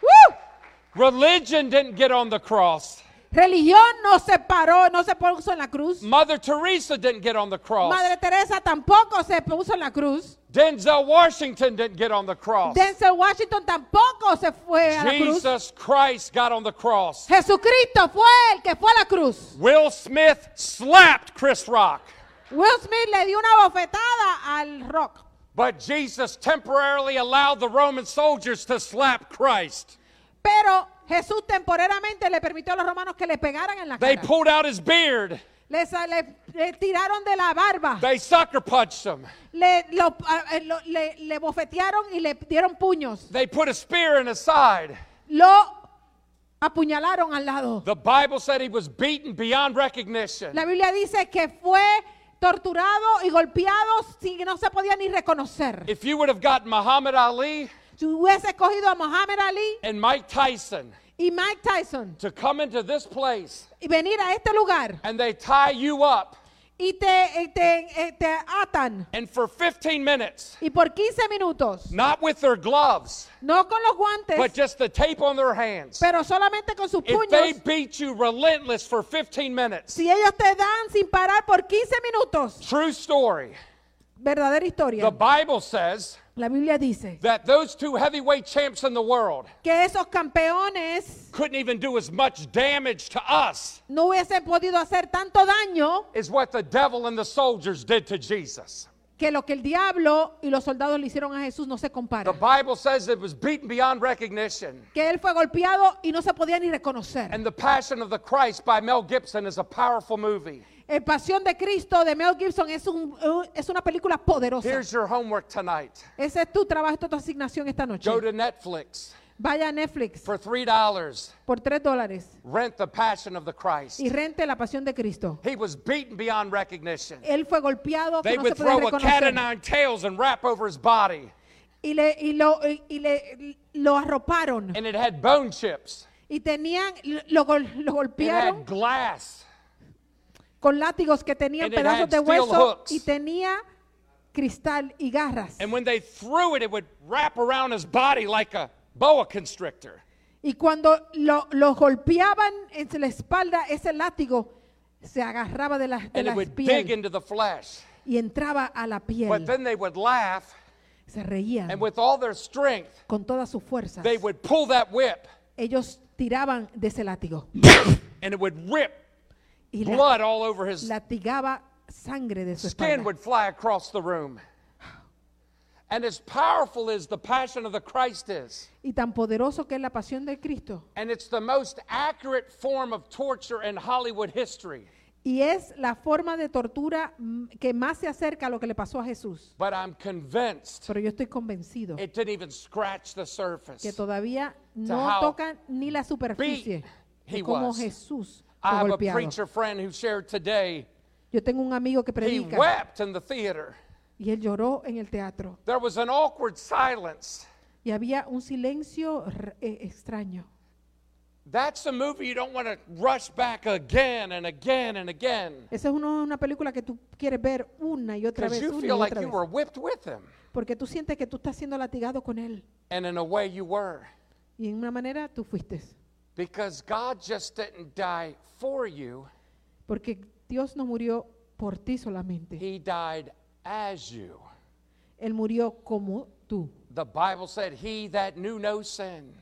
Woo. Religion didn't get on the cross. Religión no se paró, no se puso en la cruz. Mother Teresa didn't get on the cross. Madre Teresa tampoco se puso en la cruz. Denzel Washington didn't get on the cross. Denzel Washington tampoco se fue a la cruz. Jesus Christ got on the cross. Jesucristo fue el que fue a la cruz. Will Smith slapped Chris Rock. Will Smith le dio una bofetada al rock. But Jesus temporarily allowed the Roman soldiers to slap Christ. Pero Jesús temporariamente le permitió a los romanos que le pegaran en la They cara. pulled out his beard. Le, le- le tiraron de la barba. They sucker punched him. Le, lo- a- lo- le- le bofetearon y le dieron puños. They put a spear in his side. Lo apuñalaron al lado. The Bible said he was beaten beyond recognition. La Biblia dice que fue torturado y golpeado sin que no se podía ni reconocer. If you would have gotten Muhammad Ali Si hubiese cogido a Muhammad Ali and Mike Tyson y Mike Tyson to come into this place y venir a este lugar and they tie you up, y te, te, eh, te atan and for 15 minutes, y por 15 minutos, not with their gloves, no con los guantes, but just the tape on their hands, pero solamente con sus if they beat you relentless for 15 minutes, si ellos te dan sin parar por 15 minutos, true story, verdadera the. Bible says La Biblia dice that those two heavyweight champs in the world que esos campeones couldn't even do as much damage to us no hubiesen podido hacer tanto daño as what the devil and the soldiers did to Jesus. que lo que el diablo y los soldados le hicieron a Jesús no se The compara. Bible says it was beaten beyond recognition. Que él fue golpeado y no se podía ni reconocer. And The Passion of the Christ by Mel Gibson is a powerful movie. El Pasión de Cristo de Mel Gibson es, un, es una película poderosa. Here's your homework tonight. Ese es tu trabajo, esta es tu asignación esta noche. Go to Netflix Vaya a Netflix for $3. por 3 dólares Rent The Passion of the Christ. y rente la Pasión de Cristo. He was beaten beyond recognition. Él fue golpeado que They no se throw a cat o' nine tails and wrap over his body, Y, le, y, lo, y, le, lo arroparon. and it had bone chips. Y tenían, lo, gol- lo It golpearon had glass. Con látigos que tenían And it pedazos had de steel hueso hooks. y tenía cristal y garras. And when they threw it, it would wrap around his body like a boa constrictor. Y cuando lo, lo golpeaban en la espalda, ese látigo se agarraba de la, de And la it would dig piel into the flesh. y entraba a la piel. But then they would laugh, se reían and with all their strength, con todas sus fuerzas. they would pull that whip, Ellos tiraban de ese látigo and it would rip y la- blood all over his latigaba sangre de su skin espalda. would fly across the room. And as powerful as the passion of the Christ is, Y tan poderoso que es la pasión de Cristo. and it's the most accurate form of torture in Hollywood history. Y es la forma de tortura mm, que más se acerca a lo que le pasó a Jesús. But I'm convinced Pero yo estoy convencido it didn't even scratch the que surface. todavía no how toca ni la superficie de cómo was. Jesús I have a preacher friend who shared today. Yo tengo un amigo que He predica wept in the theater. y él lloró en el teatro. There was an awkward silence. Y había un silencio eh, extraño. That's a movie you don't want to rush back again and again and again Esa es una película que tú quieres ver una y otra because vez, una y like you were whipped with him. Porque tú sientes que tú estás siendo latigado con él. And in a way, you were. Y en una manera tú fuiste. Because God just didn't die for you, Porque Dios no murió por ti solamente. He died as you. Él murió como tú. The Bible said, He that knew no sin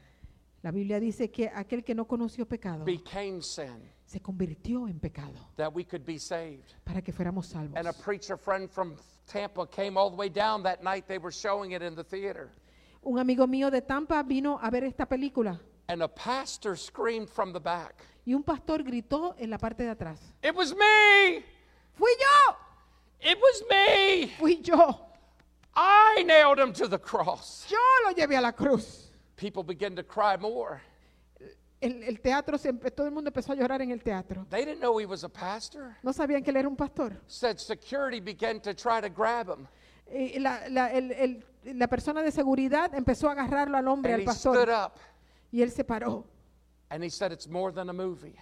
La Biblia dice que aquel que no conoció pecado became sin se convirtió en pecado that we could be saved. para que fuéramos salvos. And a preacher friend from Tampa came all the way down that night. They were showing it in the theater. Un amigo mío de Tampa vino a ver esta película And a pastor screamed from the back, y un pastor gritó en la parte de atrás. It was me! Fui yo, It was me! fui yo. I nailed him to the cross. Yo lo llevé a la cruz. People began to cry more. El, el teatro, se todo el mundo empezó a llorar en el teatro. They didn't know he was a pastor. No sabían que él era un pastor. Said security began to try to grab him. Y la, la- el- el- la persona de seguridad empezó a agarrarlo al hombre, And al he stood pastor. up Y él se paró. and he said, It's more than a movie.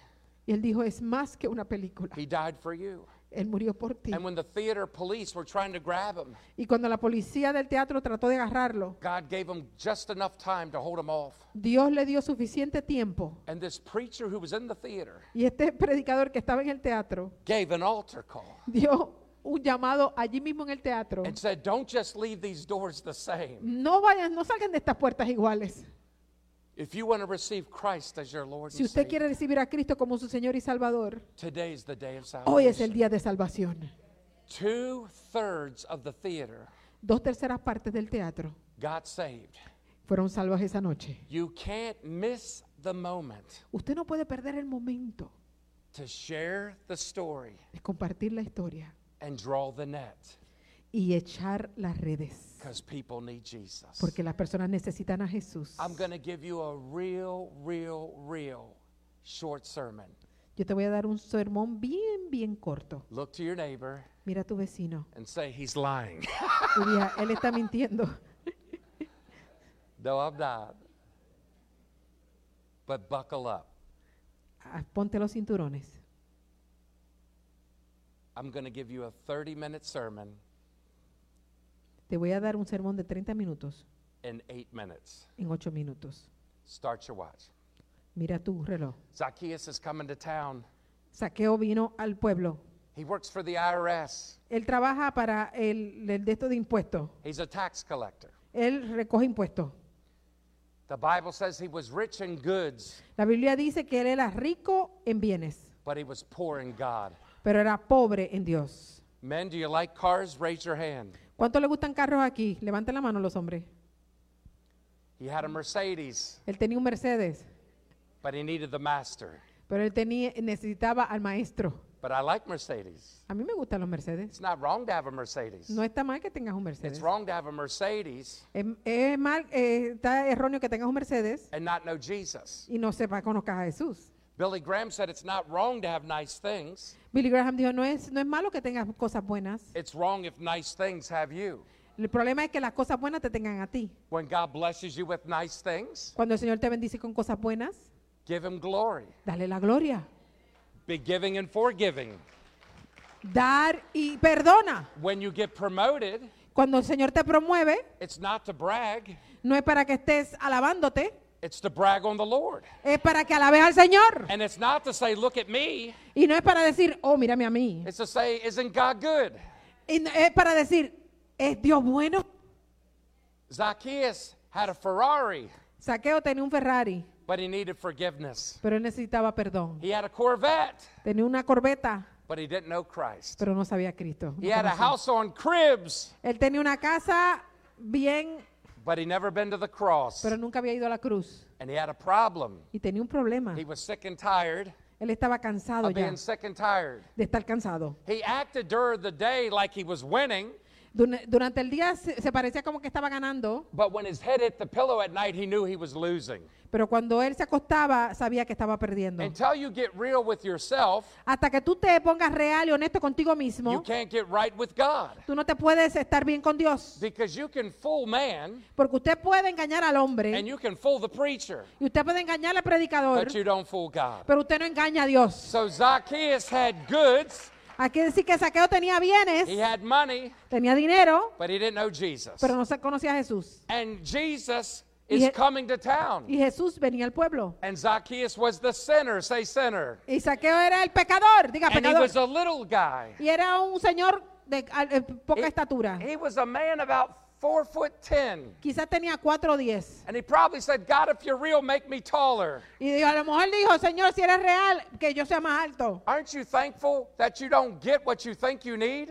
Y él dijo, es más que una película. He died for you. Él murió por ti. And when the theater police were trying to grab him, Y cuando la policía del teatro trató de agarrarlo, God gave him just enough time to hold him off. Dios le dio suficiente tiempo. And this preacher who was in the theater Y este predicador que estaba en el teatro gave an altar call dio un llamado allí mismo en el teatro. and said, Don't just leave these doors the same. No vayan, no salgan de estas puertas iguales. If you want to receive Christ as your Lord Si and usted Savior, quiere recibir a Cristo como su Señor y Salvador, today is the day of hoy es el salvation. día de salvación. Two thirds of the theater Dos terceras partes del teatro got saved. fueron salvas esa noche. You can't miss the moment Usted no puede perder el momento to share the story de compartir la historia and draw the net y echar las redes. people need Jesus. Porque las personas necesitan a Jesús. I'm going to give you a real, real, real short sermon. Yo te voy a dar un sermón bien, bien corto. Look to your neighbor Mira a tu vecino and say, He's lying. y diga, él está mintiendo. no, I'm not. But buckle up. Ah, Ponte los cinturones. I'm going to give you a 30 minute sermon Te voy a dar un sermón de 30 minutos in eight minutes. en 8 minutos. Start your watch. Mira tu reloj. Zacchaeus is coming to town. Saqueo vino al pueblo. He works for the IRS. Él trabaja para el, el de esto de impuestos. He's a tax collector. Él recoge impuestos. The Bible says he was rich in goods, La Biblia dice que él era rico en bienes, but he was poor in God. pero era pobre en Dios. Men, do you like cars? Raise your hand. ¿Cuánto le gustan carros aquí? Levanten la mano los hombres. He had a Mercedes, Él tenía un Mercedes, but he needed the master. pero él tenía, necesitaba al maestro. But I like Mercedes. A mí me gustan los Mercedes. It's not wrong to have a Mercedes. No está mal que tengas un Mercedes. It's wrong to have a Mercedes Es, es mal, eh, está erróneo que tengas un Mercedes and not know Jesus. y no sepa conozcas a Jesús. Billy Graham said it's not wrong to have nice things. Billy Graham dijo, no es, no es malo que tengas cosas buenas. It's wrong if nice things have you. El problema es que las cosas buenas te tengan a ti. When God blesses you with nice things, Cuando el Señor te bendice con cosas buenas, give him glory. dale la gloria. Be giving and forgiving. dar y perdona. When you get promoted, Cuando el Señor te promueve, it's not to brag, no es para que estés alabándote, it's to brag on the Lord. es para que alabes al Señor. And it's not to say, look at me, Y no es para decir, oh, mírame a mí. it's to say, isn't God good? Y no- es para decir, ¿es Dios bueno? Zacchaeus had a Ferrari, Saqueo tenía un Ferrari, but he needed forgiveness. pero él necesitaba perdón. He had a Corvette, Tenía una corbeta, but he didn't know Christ. pero no sabía a Cristo. no He had a house on cribs, Él tenía una casa bien, but he never been to the cross. pero nunca había ido a la cruz. And he had a problem. Y tenía un problema. He was sick and tired Él estaba cansado of ya being sick and tired. de estar cansado. He acted during the day like he was winning, Durante el día se, parecía como que estaba ganando, but when his head hit the pillow at night, he knew he was losing. pero cuando él se acostaba sabía que estaba perdiendo. Until you get real with yourself, Hasta que tú te pongas real y honesto contigo you mismo, can't get right with God. tú no te puedes estar bien con Dios. Because you can fool man Porque usted puede engañar al hombre and you can fool the preacher, y usted puede engañar al predicador, but you don't fool God. pero usted no engaña a Dios. So Zacchaeus had goods, Aquí decir que Saqueo tenía bienes, he had money, tenía dinero, but he didn't know Jesus. pero no se conocía a Jesús. And Jesus Y is je- coming to town. Y Jesús venía al pueblo. And Zacchaeus was the sinner, say sinner. Y Saqueo era el pecador, diga And he pecador. was a little guy. Y era un señor de eh, poca estatura. He was a man about four foot ten. Quizás tenía cuatro diez. And he probably said, God, if you're real, make me taller. Y dijo, a lo mejor dijo, Señor, si eres real, que yo sea más alto. Aren't you thankful that you don't get what you think you need?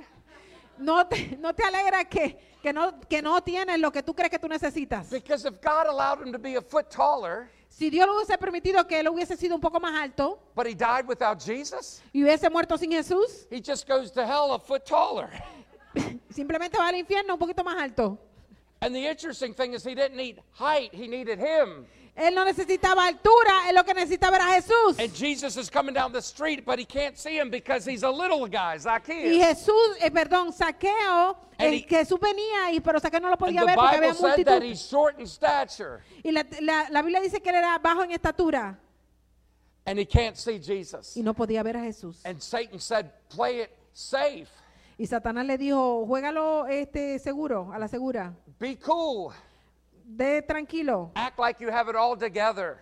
No te, no te alegra que, que, no, que no tienes lo que tú crees que tú necesitas. Because if God allowed him to be a foot taller, Si Dios le hubiese permitido que él hubiese sido un poco más alto but he died without Jesus, y hubiese muerto sin Jesús, he just goes to hell a foot taller. simplemente va al infierno un poquito más alto. And the interesting thing is, he didn't need height, he needed him. Él no necesitaba altura, él lo que necesitaba era Jesús. And Jesus is coming down the street, but he can't see him because he's a little guy, Y Zacchaeus. Jesús, eh, perdón, Saqueo, And eh, he- Jesús venía, y, pero Saqueo no lo podía ver porque había that multitud. he's short in stature, Y la, la- la Biblia dice que él era bajo en estatura and he can't see Jesus. y no podía ver a Jesús. And Satan said, Play it safe, Y Satanás le dijo, juégalo este, seguro, a la segura. be cool, De tranquilo. act like you have it all together.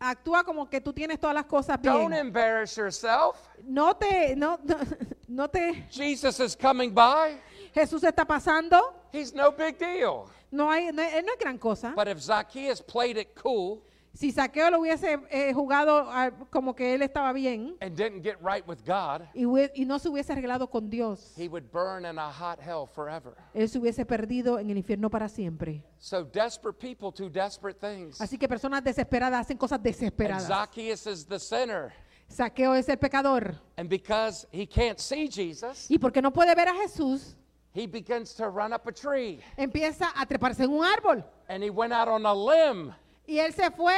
Actúa como que tú tienes todas las cosas Don't bien. embarrass yourself. No te, no, no te, Jesus is coming by. Jesús está pasando. He's no big deal. No hay, no, él no es gran cosa. But if Zacchaeus played it cool Si Saqueo lo hubiese eh, jugado ah, como que él estaba bien and didn't get right with God, y, hue- y no se hubiese arreglado con Dios, he would burn in a hot hell forever. él se hubiese perdido en el infierno para siempre. So desperate people do desperate things. Así que personas desesperadas hacen cosas And desesperadas. Zacchaeus is the sinner. Saqueo es el pecador. And because he can't see Jesus, Y porque no puede ver a Jesús, he begins to run up a tree. empieza a treparse en un árbol. And he went out on a limb Y él se fue,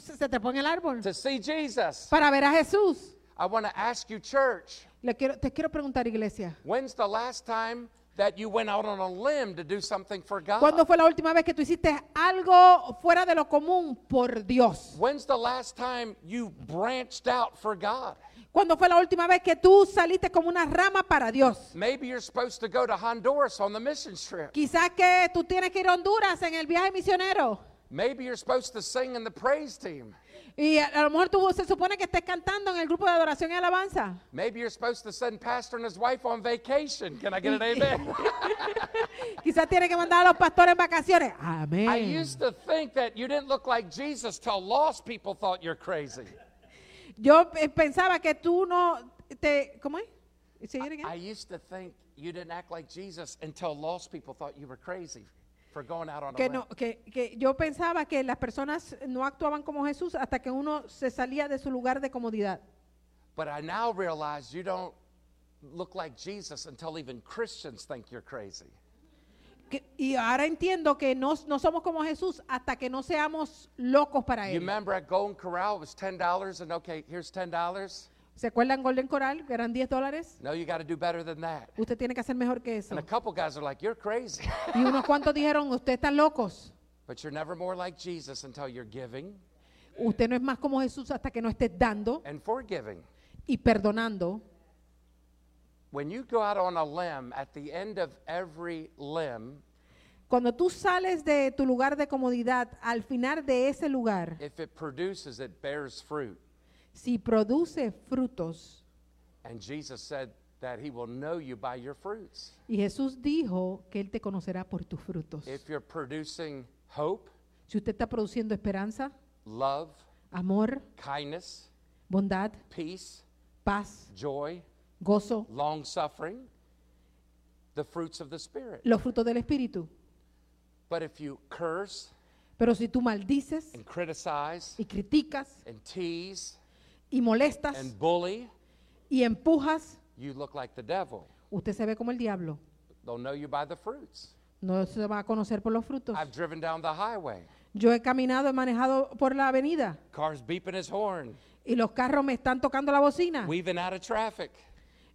se trepó en el árbol to see Jesus. para ver a Jesús. I want to ask you, church, Le quiero, te quiero preguntar, iglesia, when's the last time that you went out on a limb to do something for ¿cuándo God? fue la última vez que tú hiciste algo fuera de lo común por Dios? When's the last time you branched out for God? ¿Cuándo fue la última vez que tú saliste como una rama para Dios? Maybe you're supposed to go to Honduras on the mission trip. Quizás que tú tienes que ir a Honduras en el viaje misionero. Maybe you're supposed to sing in the praise team. Y a, a lo mejor tú se supone que estés cantando en el grupo de adoración y alabanza. Maybe you're supposed to send pastor and his wife on vacation. Can I get an amen? Quizás tienes que mandar a los pastores en vacaciones. I used to think that you didn't look like Jesus till lost people thought you're crazy. Yo eh, pensaba que tú no te... ¿Cómo es? Say it again. I used to think you didn't act like Jesus until lost people thought you were crazy for going out on que, no, que, que yo pensaba que las personas no actuaban como Jesús hasta que uno se salía de su lugar de comodidad. But I now realize you don't look like Jesus until even Christians think you're crazy. Que- y ahora entiendo que no, no somos como Jesús hasta que no seamos locos para You Él. remember at Golden Corral it was ten dollars and okay, here's ten dollars. ¿Se acuerdan Golden Coral? Que eran 10 dólares. No, you got to do better than that. Usted tiene que hacer mejor que eso. And a couple guys are like, you're crazy. Y unos cuantos dijeron, ustedes están locos. but you're never more like Jesus until you're giving Usted no es más como Jesús hasta que no estés dando and forgiving. y perdonando. when you go out on a limb, at the end of every limb, Cuando tú sales de tu lugar de comodidad, al final de ese lugar, if it produces, it bears fruit. Si produce frutos, And Jesus said that he will know you by your fruits. y Jesús dijo que Él te conocerá por tus frutos. If you're producing hope, Si usted está produciendo esperanza, love, amor, kindness, bondad, peace, paz, joy, gozo, long suffering, the fruits of the Spirit. los frutos del Espíritu. But if you curse Pero si tú maldices and criticize y criticas and tease y molestas and bully, y empujas, you look like the devil. usted se ve como el diablo. They'll know you by the fruits. No se va a conocer por los frutos. I've driven down the highway. Yo he caminado, he manejado por la avenida Cars beeping his horn, y los carros me están tocando la bocina weaving out of traffic,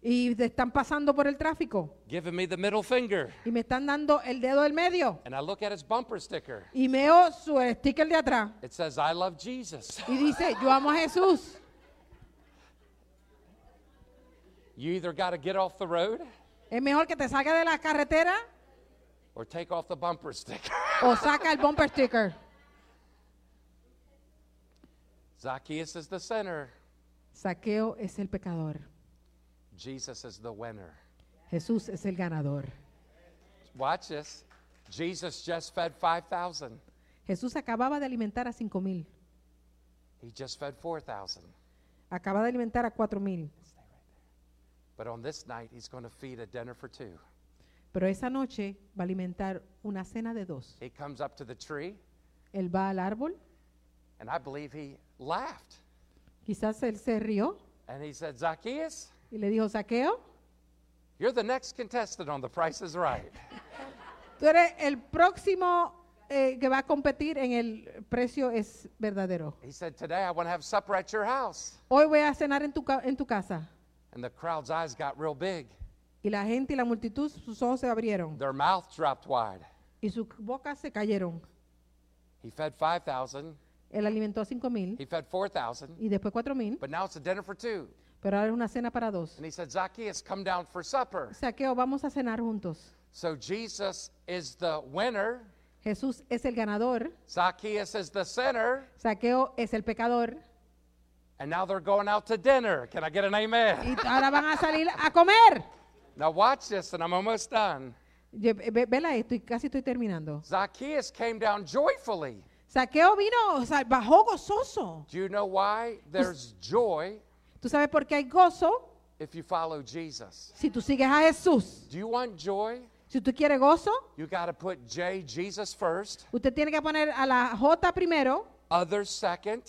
y te están pasando por el tráfico giving me the middle finger. y me están dando el dedo del medio And I look at his bumper sticker. y veo su sticker de atrás It says, I love Jesus. y dice, yo amo a Jesús. You either got to get off the road Es mejor que te salga de la carretera or take off the bumper sticker. o saca el bumper sticker. Zacchaeus is the sinner, Saqueo es el pecador. Jesus is the winner. Jesús es el ganador. Watch this. Jesus just fed 5,000. Jesús acababa de alimentar a cinco mil. He just fed 4,000. Acaba de alimentar a cuatro mil. But on this night, he's going to feed a dinner for two. Pero esa noche va a alimentar una cena de dos. He comes up to the tree, Él va al árbol. and I believe he laughed. Quizás él se rió And he said, Zacchaeus, y le dijo, Saqueo, you're the next contestant on The Price is Right. tú eres el próximo eh, que va a competir en el precio es verdadero. He said, Today I want to have supper at your house. Hoy voy a cenar en tu, ca- en tu casa. And the crowd's eyes got real big. Y la gente y la multitud, sus ojos se abrieron Their mouths dropped wide. y sus bocas se cayeron. He fed 5,000. Él alimentó a cinco mil He fed 4,000. y después cuatro mil, But now it's a dinner for two. pero ahora es una cena para dos. And he said, Zacchaeus, come down for supper. Saqueo, vamos a cenar juntos. So Jesus is the winner. Jesús es el ganador, Zacchaeus is the sinner. Saqueo es el pecador And now they're going out to dinner. Can I get an amen? y ahora van a salir a comer. Now watch this, and I'm almost done. Eh, ve- Vela esto y casi estoy terminando. Zacchaeus came down joyfully. Saqueo vino, o sea, bajó gozoso. Do you know why there's joy ¿Tú sabes por qué hay gozo? if you follow Jesus? Si tú sigues a Jesús. Do you want joy? Si tú quieres gozo, You got to put J, Jesus first, usted tiene que poner a la J primero, others second,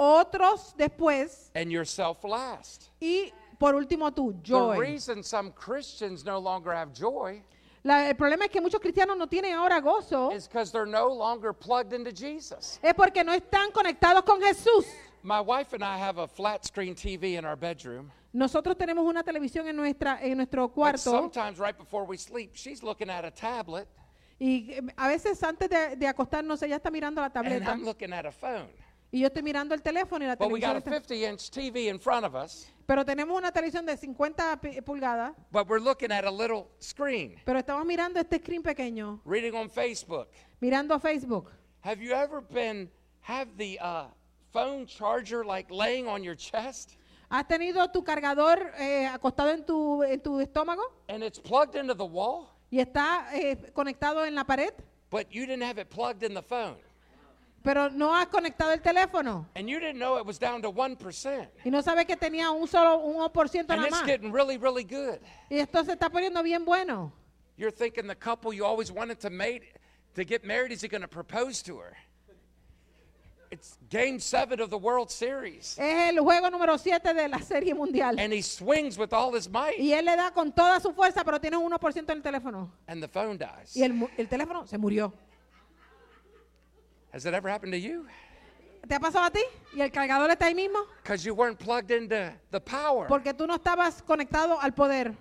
otros después and yourself last. y por último tú, The joy. reason some Christians no longer have joy La- el problema es que muchos cristianos no tienen ahora gozo. is because they're no longer plugged into Jesus. Es porque no están conectados con Jesús. My wife and I have a flat screen TV in our bedroom. Nosotros tenemos una televisión en, nuestra, en nuestro But cuarto sometimes right before we sleep, she's looking at a tablet y eh, a veces antes de, de acostarnos ella está mirando la and tableta I'm looking at a phone. Y yo estoy mirando el teléfono y la But we televisión got a está- 50 inch TV in front of us, Pero tenemos una televisión de 50 pi- pulgadas, but we're looking at a little screen, pero estamos mirando este screen pequeño, reading on Facebook. mirando Facebook. Have you ever been, have the uh, phone charger like laying on your chest ¿Has tenido tu cargador eh, acostado en tu, en tu estómago and it's plugged into the wall, y está eh, conectado en la pared, but you didn't have it plugged in the phone? Pero no has conectado el teléfono And you didn't know it was down to 1%. y no sabes que tenía un solo un 1% And nada it's más? getting really, really good. Y esto se está poniendo bien bueno. You're thinking the couple you always wanted to mate to get married, is he going to propose to her? It's game seven of the World Series. Es el juego número 7 de la Serie Mundial. And he swings with all his might, Y él le da con toda su fuerza, pero tiene un 1% en el teléfono. and the phone dies. Y el, el teléfono se murió. Has it ever happened to you? ¿Te ha pasado a ti? ¿Y el cargador está ahí mismo? Because you weren't plugged into the power. Porque tú no estabas conectado al poder.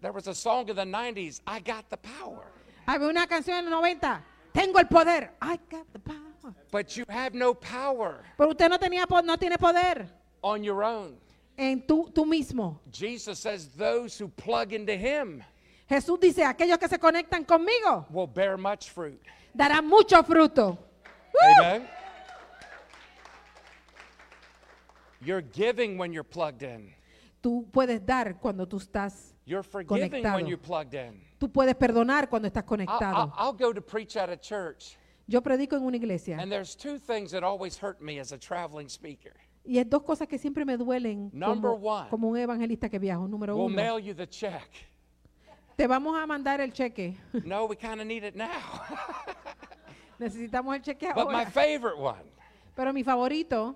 There was a song in the 90s, I got the power. Había una canción en los 90. Tengo el poder. I got the power. But you have no power Pero usted no tenía no tiene poder on your own. en tú, tú mismo. Jesus says those who plug into him Jesús dice, aquellos que se conectan conmigo will bear much fruit. darán mucho fruto. Amen. You're giving when you're plugged in. Tú puedes dar cuando tú estás, You're forgiving Conectado. when you're plugged in. tú puedes perdonar cuando estás I'll, conectado. I'll, I'll go to preach at a church, Yo predico en una iglesia and there's two things that always hurt me as a traveling speaker. y es dos cosas que siempre me duelen Number como, one. como un evangelista que viajo. Número We'll uno, mail you the check. te vamos a mandar el cheque. No, we kind of need it now. Necesitamos el cheque but my ahora. favorite one, Pero mi favorito,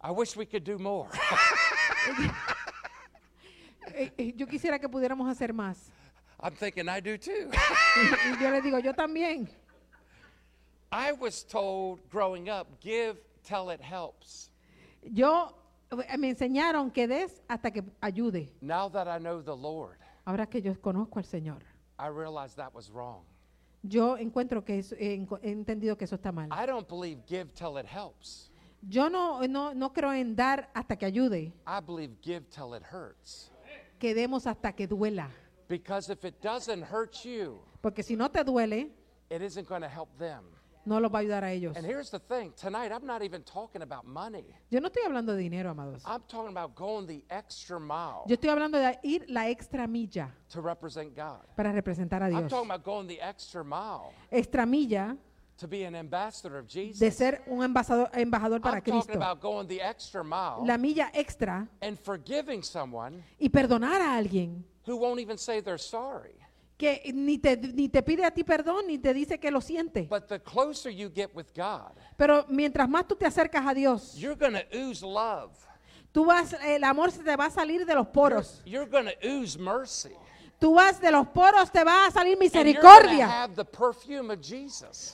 I wish we could do more. eh, eh, yo quisiera que pudiéramos hacer más. I'm thinking I do too. Y yo le digo, yo también. I was told growing up, give till it helps. Yo eh, me enseñaron que des hasta que ayude. Now that I know the Lord, Ahora que yo conozco al Señor, I realize that was wrong. Yo encuentro que eso- he enco- he entendido que eso está mal. I don't believe give till it helps. Yo no, no, no creo en dar hasta que ayude, I believe give till it hurts. que demos hasta que duela. Because if it doesn't hurt you, Porque si no te duele, it isn't going to help them. No los va a ayudar a ellos. And here's the thing tonight, I'm not even talking about money. Yo no estoy hablando de dinero, amados. I'm talking about going the extra mile Yo estoy hablando de ir la extra milla to represent God. para representar a I'm Dios. talking about going the extra mile Extra milla to be an ambassador of Jesus. de ser un embajador, embajador para I'm talking Cristo. about going the extra mile La milla extra and forgiving someone y perdonar a alguien who won't even say they're sorry. Que ni te, ni te pide a ti perdón ni te dice que lo siente. But the closer you get with God, Pero mientras más tú te acercas a Dios, you're going to ooze love. tú vas, el amor se te va a salir de los poros. You're going to ooze mercy. Tú vas de los poros, te va a salir misericordia.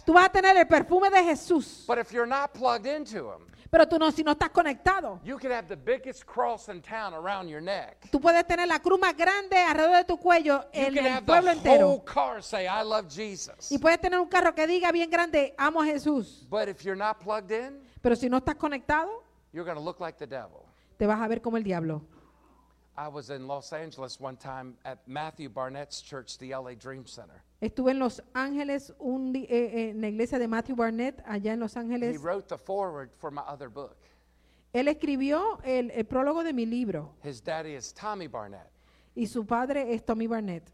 Tú vas a tener el perfume de Jesús. But if you're not plugged into him, Pero tú no, si no estás conectado, you could have the biggest cross in town around your neck. tú puedes tener la cruz más grande alrededor de tu cuello en el pueblo entero. say. Y puedes tener un carro que diga bien grande, amo a Jesús. But if you're not plugged in, Pero si no estás conectado, like the devil. te vas a ver como el diablo. I was in Los Angeles one time at Matthew Barnett's church, the LA Dream Center. Estuve en Los Ángeles, un di- eh, eh, en la iglesia de Matthew Barnett, allá en Los He Ángeles. wrote the foreword for my other book. Él escribió el, el prólogo de mi libro His daddy is Tommy Barnett. y su padre es Tommy Barnett.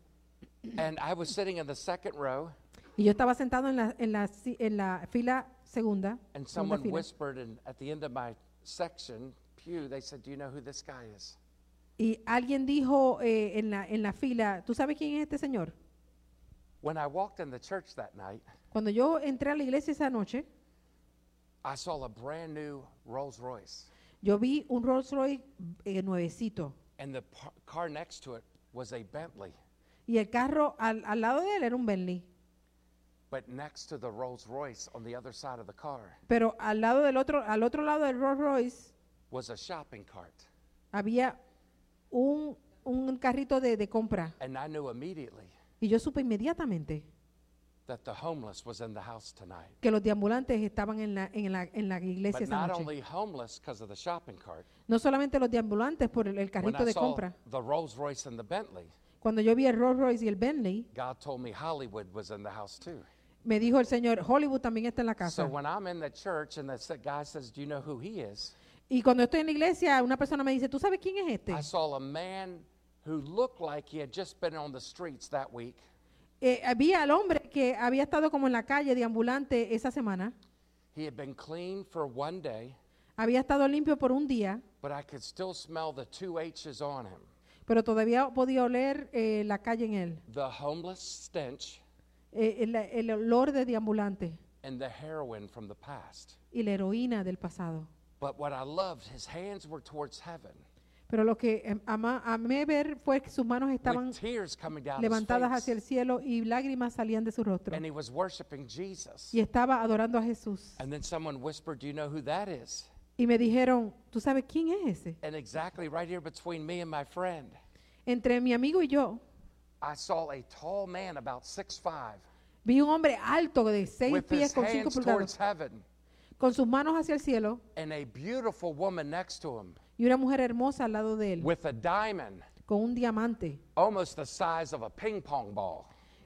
And I was sitting in the second row, Y yo estaba sentado en la, en la, si- en la fila segunda. and segunda someone fila. whispered, and at the end of my section, pew, they said, Do you know who this guy is? Y alguien dijo eh, en, la, en la fila, ¿tú sabes quién es este señor? When I walked in the church that night, Cuando yo entré a la iglesia esa noche, I saw a brand new Rolls Royce, yo vi un Rolls Royce eh, nuevecito. and the par- car next to it was a Bentley. Y el carro al, al lado de él era un Bentley. But next to the Rolls Royce on the other side of the car Pero al lado del otro, al otro lado del Rolls Royce was a shopping cart. había un, un carrito de, de compra. And I knew immediately Y yo supe inmediatamente that the homeless was in the house tonight. que los deambulantes estaban en la, en la, en la iglesia But esa not noche. only homeless because of the shopping cart. No solamente los deambulantes por el, el When carrito I de saw compra. the Rolls Royce and the Bentley, Cuando yo vi el Rolls Royce y el Bentley, God told me Hollywood was in the house too. me dijo el Señor, Hollywood también está en la So casa. when I'm in the church and the s- guy says, Do you know who he is? Y cuando estoy en la iglesia, una persona me dice, ¿tú sabes quién es este? I saw a man who looked like he had just been on the streets that week. Eh, había al hombre que había estado como en la calle de ambulante esa semana, He had been clean for one day, había estado limpio por un día, but I could still smell the two H's on him pero todavía podía oler eh, la calle en él, the homeless stench eh, el, el olor de deambulante and the heroin from the past. y la heroína del pasado. But what I loved, his hands were towards heaven, Pero lo que em, ama- amé ver fue que sus manos estaban with tears coming down his levantadas face. hacia el cielo y lágrimas salían de su rostro. And he was worshiping Jesus. Y estaba adorando a Jesús. And then someone whispered, Do you know who that is? Y me dijeron, ¿tú sabes quién es ese? And exactly right here between me and my friend, Entre mi amigo y yo, I saw a tall man about six five vi un hombre alto de seis with pies his con cinco hands pulgadas, towards heaven. Con sus manos hacia el cielo and a beautiful woman next to him y una mujer hermosa al lado de él with a diamond con un diamante almost the size of a ping pong ball.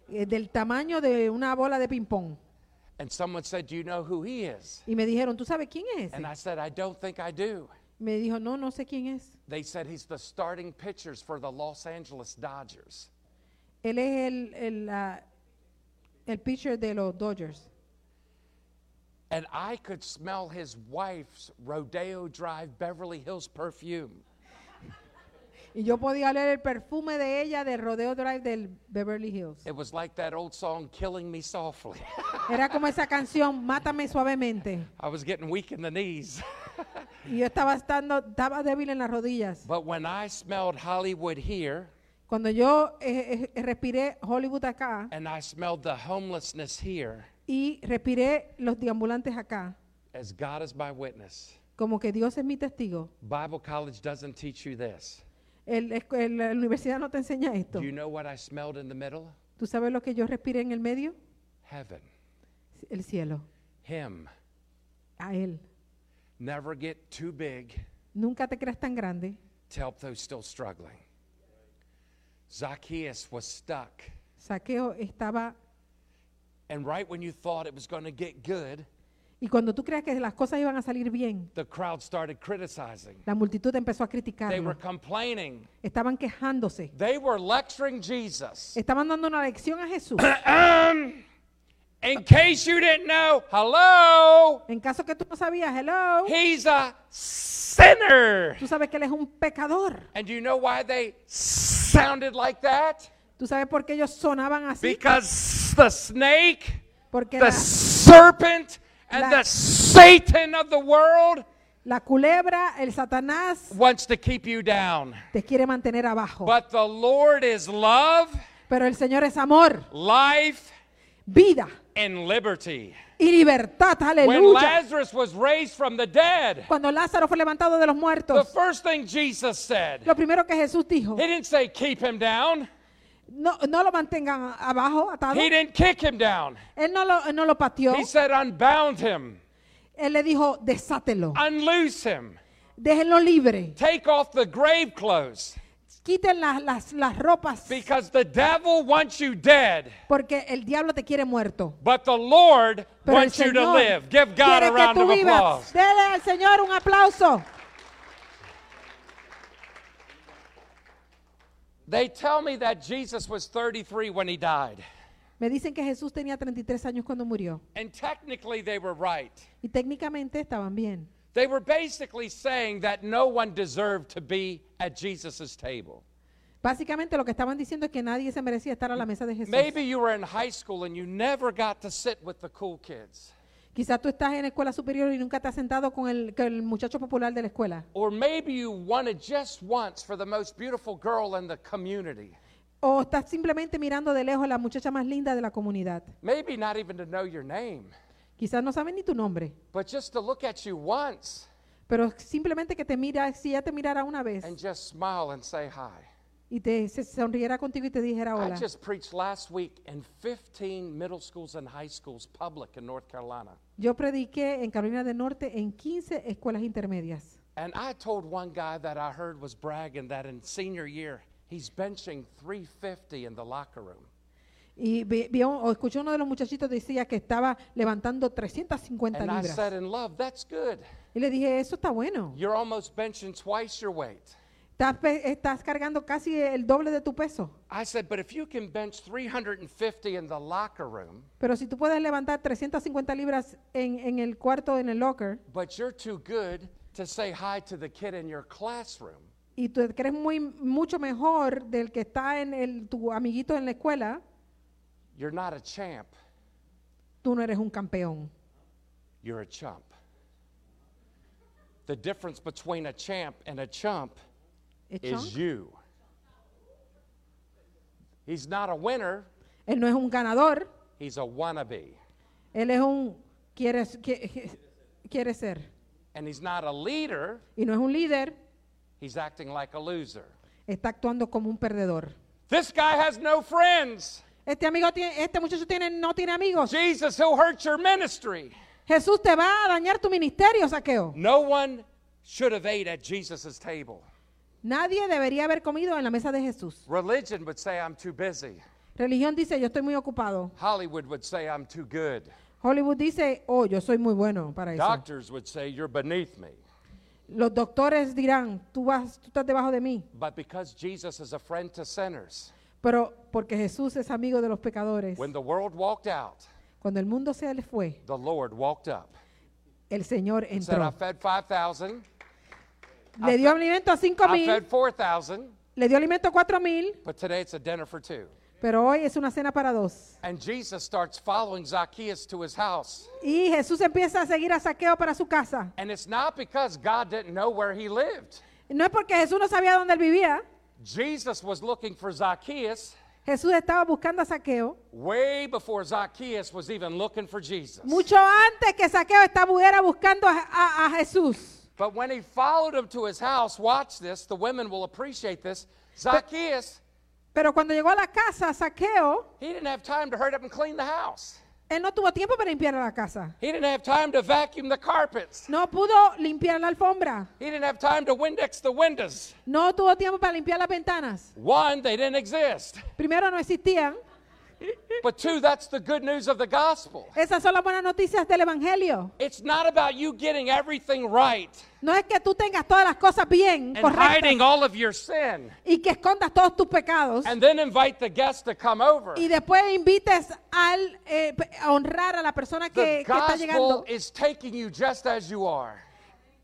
eh, del tamaño de una bola de ping pong. And someone said, Do you know who he is? Y me dijeron, ¿tú sabes quién es And ese? I said, I don't think I do. Me dijo, no, no sé quién es. They said he's the starting pitchers for the Los Angeles Dodgers. Él es el, el, ah, el pitcher de los Dodgers. And I could smell his wife's Rodeo Drive Beverly Hills perfume. Y yo podía oler el perfume de ella de Rodeo Drive del Beverly Hills. It was like that old song, Killing Me Softly. Era como esa canción, Mátame suavemente. I was getting weak in the knees. Y yo estaba, estando, estaba débil en las rodillas. but when I smelled Hollywood here, Cuando yo eh, eh, respiré Hollywood acá and I smelled the homelessness here, y respiré los deambulantes acá, as God is my witness, como que Dios es mi testigo. Bible college doesn't teach you this. El- el- la universidad no te enseña esto. Do you know what I smelled in the middle? ¿Tú sabes lo que yo respiré en el medio? Heaven. El cielo. Him. A Él. Never get too big Nunca te creas tan grande. to help those still struggling. Zacchaeus was stuck. Saqueo estaba... And right when you thought it was going to get good, Y cuando tú creas que las cosas iban a salir bien, the crowd started criticizing. la multitud empezó a They were complaining. Estaban quejándose. They were lecturing Jesus. Estaban dando una lección a Jesús. In case you didn't know, hello, En caso que tú no sabías, hello, he's a sinner. tú sabes que él es un pecador. And you know why they sounded like that? ¿Tú sabes por qué ellos sonaban así? Because the snake, Porque the la, serpent, and La- the Satan of the world la culebra, el Satanás, wants to keep you down. te quiere mantener abajo. But the Lord is love, Pero el Señor es amor, life, vida and liberty. y libertad. When Aleluya. Lazarus was raised from the dead, Cuando Lázaro fue levantado de los the muertos, first thing Jesus said, lo primero que Jesús dijo, no, no lo mantengan abajo, atado. He didn't kick him down. Él no lo, no lo pateó. He said unbound him, Él le dijo, desátelo, unloose him, déjenlo libre, take off the grave clothes. quiten las, las, las ropas, Because the devil wants you dead, porque el diablo te quiere muerto. but the Lord Pero wants you to live. Give God a round of applause. Dele al Señor un aplauso. They tell me that Jesus was 33 when he died. Me dicen que Jesús tenía 33 años cuando murió. And technically, they were right. Y técnicamente estaban bien. They were basically saying that no one deserved to be at Jesus' table. Básicamente lo que estaban diciendo es que nadie se merecía estar a la mesa de Jesús. Maybe you were in high school and you never got to sit with the cool kids. Quizás tú estás en la escuela superior y nunca te has sentado con el, con el muchacho popular de la escuela. Or maybe you wanted just once for the most beautiful girl in the community. O estás simplemente mirando de lejos a la muchacha más linda de la comunidad. Maybe not even to know your name, Quizás no saben ni tu nombre, but just to look at you once pero simplemente que te mira, si ya te mirara una vez and just smile and say hi. Y te se sonriera contigo y te dijera I hola. just preached last week in 15 middle schools and high schools, public in North Carolina. Yo prediqué en Carolina del Norte en 15 escuelas intermedias. And I told one guy that I heard was bragging that in senior year, he's benching 350 in the locker room. Y vi- o uno de los muchachitos decía que estaba levantando 350 And I libras. said, in love, that's good. Y le dije, eso está bueno. You're almost benching twice your weight. Estás, estás cargando casi el doble de tu peso. I said, but if you can bench 350 in the locker room, Pero si tú puedes levantar 350 libras en, en el cuarto, en el locker, but you're too good to say hi to the kid in your classroom, y tú crees muy, mucho mejor del que está en el, tu amiguito en la escuela, you're not a champ, tú no eres un campeón. you're a chump. The difference between a champ and a chump ¿Es is you. He's not a winner, Él no es un ganador, he's a wannabe. él es un quiere, quiere, quiere ser. And he's not a leader, Y no es un líder, he's acting like a loser. está actuando como un perdedor. This guy has no friends. Este amigo tiene, este muchacho tiene, no tiene amigos. Jesus, he'll hurt your ministry. Jesús te va a dañar tu ministerio, saqueo. No one should have ate at Jesus' table. Nadie debería haber comido en la mesa de Jesús. Religion would say I'm too busy. Religión dice, yo estoy muy ocupado. Hollywood would say I'm too good. Hollywood dice, oh, yo soy muy bueno para eso. Doctors would say you're beneath me. Los doctores dirán, tú, vas, tú estás debajo de mí. But because Jesus is a friend to sinners, Pero porque Jesús es amigo de los pecadores. when the world walked out, Cuando el mundo se le fue, the Lord walked up. el Señor Said, I entró. fed 5,000. Le dio alimento a cinco I mil, fed 4,000. le dio alimento a cuatro mil, But today it's a dinner for two. pero hoy es una cena para dos. And Jesus starts following Zacchaeus to his house. Y Jesús empieza a seguir a Saqueo para su casa. And it's not because God didn't know where he lived. No es porque Jesús no sabía dónde él vivía. Jesus was looking for Zacchaeus Jesús estaba buscando a Saqueo way before Zacchaeus was even looking for Jesus. mucho antes que Saqueo estuviera buscando a, a- a Jesús. But when he followed him to his house, watch this, the women will appreciate this. Zacchaeus, Pero cuando llegó a la casa, Saqueo, he didn't have time to hurry up and clean the house. él no tuvo tiempo para limpiar la casa. He didn't have time to vacuum the carpets. No pudo limpiar la alfombra. He didn't have time to Windex the windows. No tuvo tiempo para limpiar las ventanas. One, they didn't exist. Primero, no existían. But two, that's the good news of the gospel. Esas son las buenas noticias del Evangelio. It's not about you getting everything right No es que tú tengas todas las cosas bien, and correctas, hiding all of your sin y que escondas todos tus pecados, and then invite the guest to come over. y después invites al, eh, a honrar a la persona The que, que está gospel is taking you just as you are.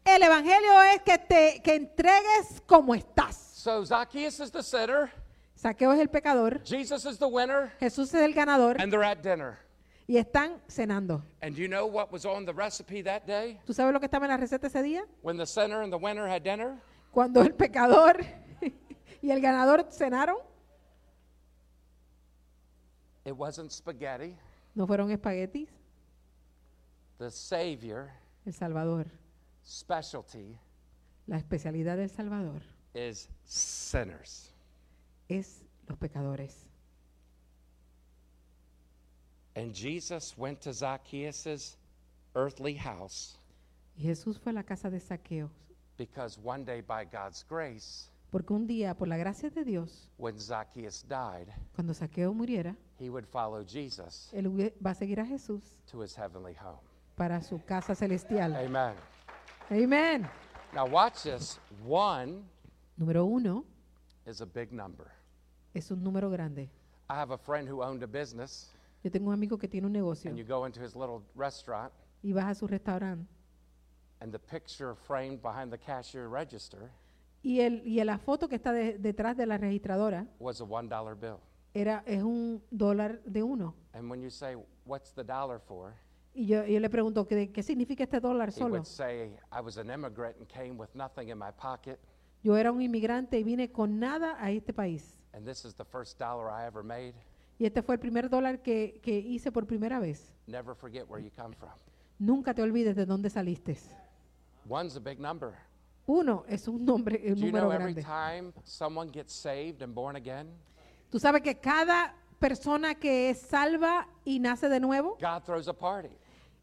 El Evangelio es que te que entregues como estás. So Zacchaeus is the sinner, Saqueo es el pecador, Jesus is the winner, Jesús es el ganador, and they're at dinner. y están cenando. And you know what was on the recipe that day ¿Tú sabes lo que estaba en la receta ese día? when the sinner and the winner had dinner? Cuando el pecador y el ganador cenaron, It wasn't spaghetti. no fueron espaguetis, The Savior el Salvador. specialty La especialidad del Salvador is sinners. Es los pecadores. And Jesus went to Zacchaeus' earthly house Y Jesús fue a la casa de Saqueo, because one day, by God's grace, porque un día, por la gracia de Dios, when Zacchaeus died, cuando Saqueo muriera, he would follow Jesus él hubie- va a seguir a Jesús to his heavenly home. para su casa celestial. Amen. Amén. Now, watch this. One Número uno is a big number. es un número grande. I have a friend who owned a business, Yo tengo un amigo que tiene un negocio and you go into his little restaurant, y vas a su restaurante and the picture framed behind the cashier register y, el, y la foto que está de- detrás de la registradora was a one dollar bill. era, es un dólar de uno. And when you say, What's the dollar for? Y yo, yo le pregunto, ¿qué, ¿qué significa este dólar He solo? would say, I was an immigrant and came with nothing in my pocket, Yo era un inmigrante y vine con nada a este país. and this is the first dollar I ever made. Y este fue el primer dólar que, que hice por primera vez. Never forget where you come from. Nunca te olvides de dónde saliste. One's a big number. Uno es un nombre, un Do you número know every grande. time someone gets saved and born again, Tú sabes que cada persona que es salva y nace de nuevo, God throws a party?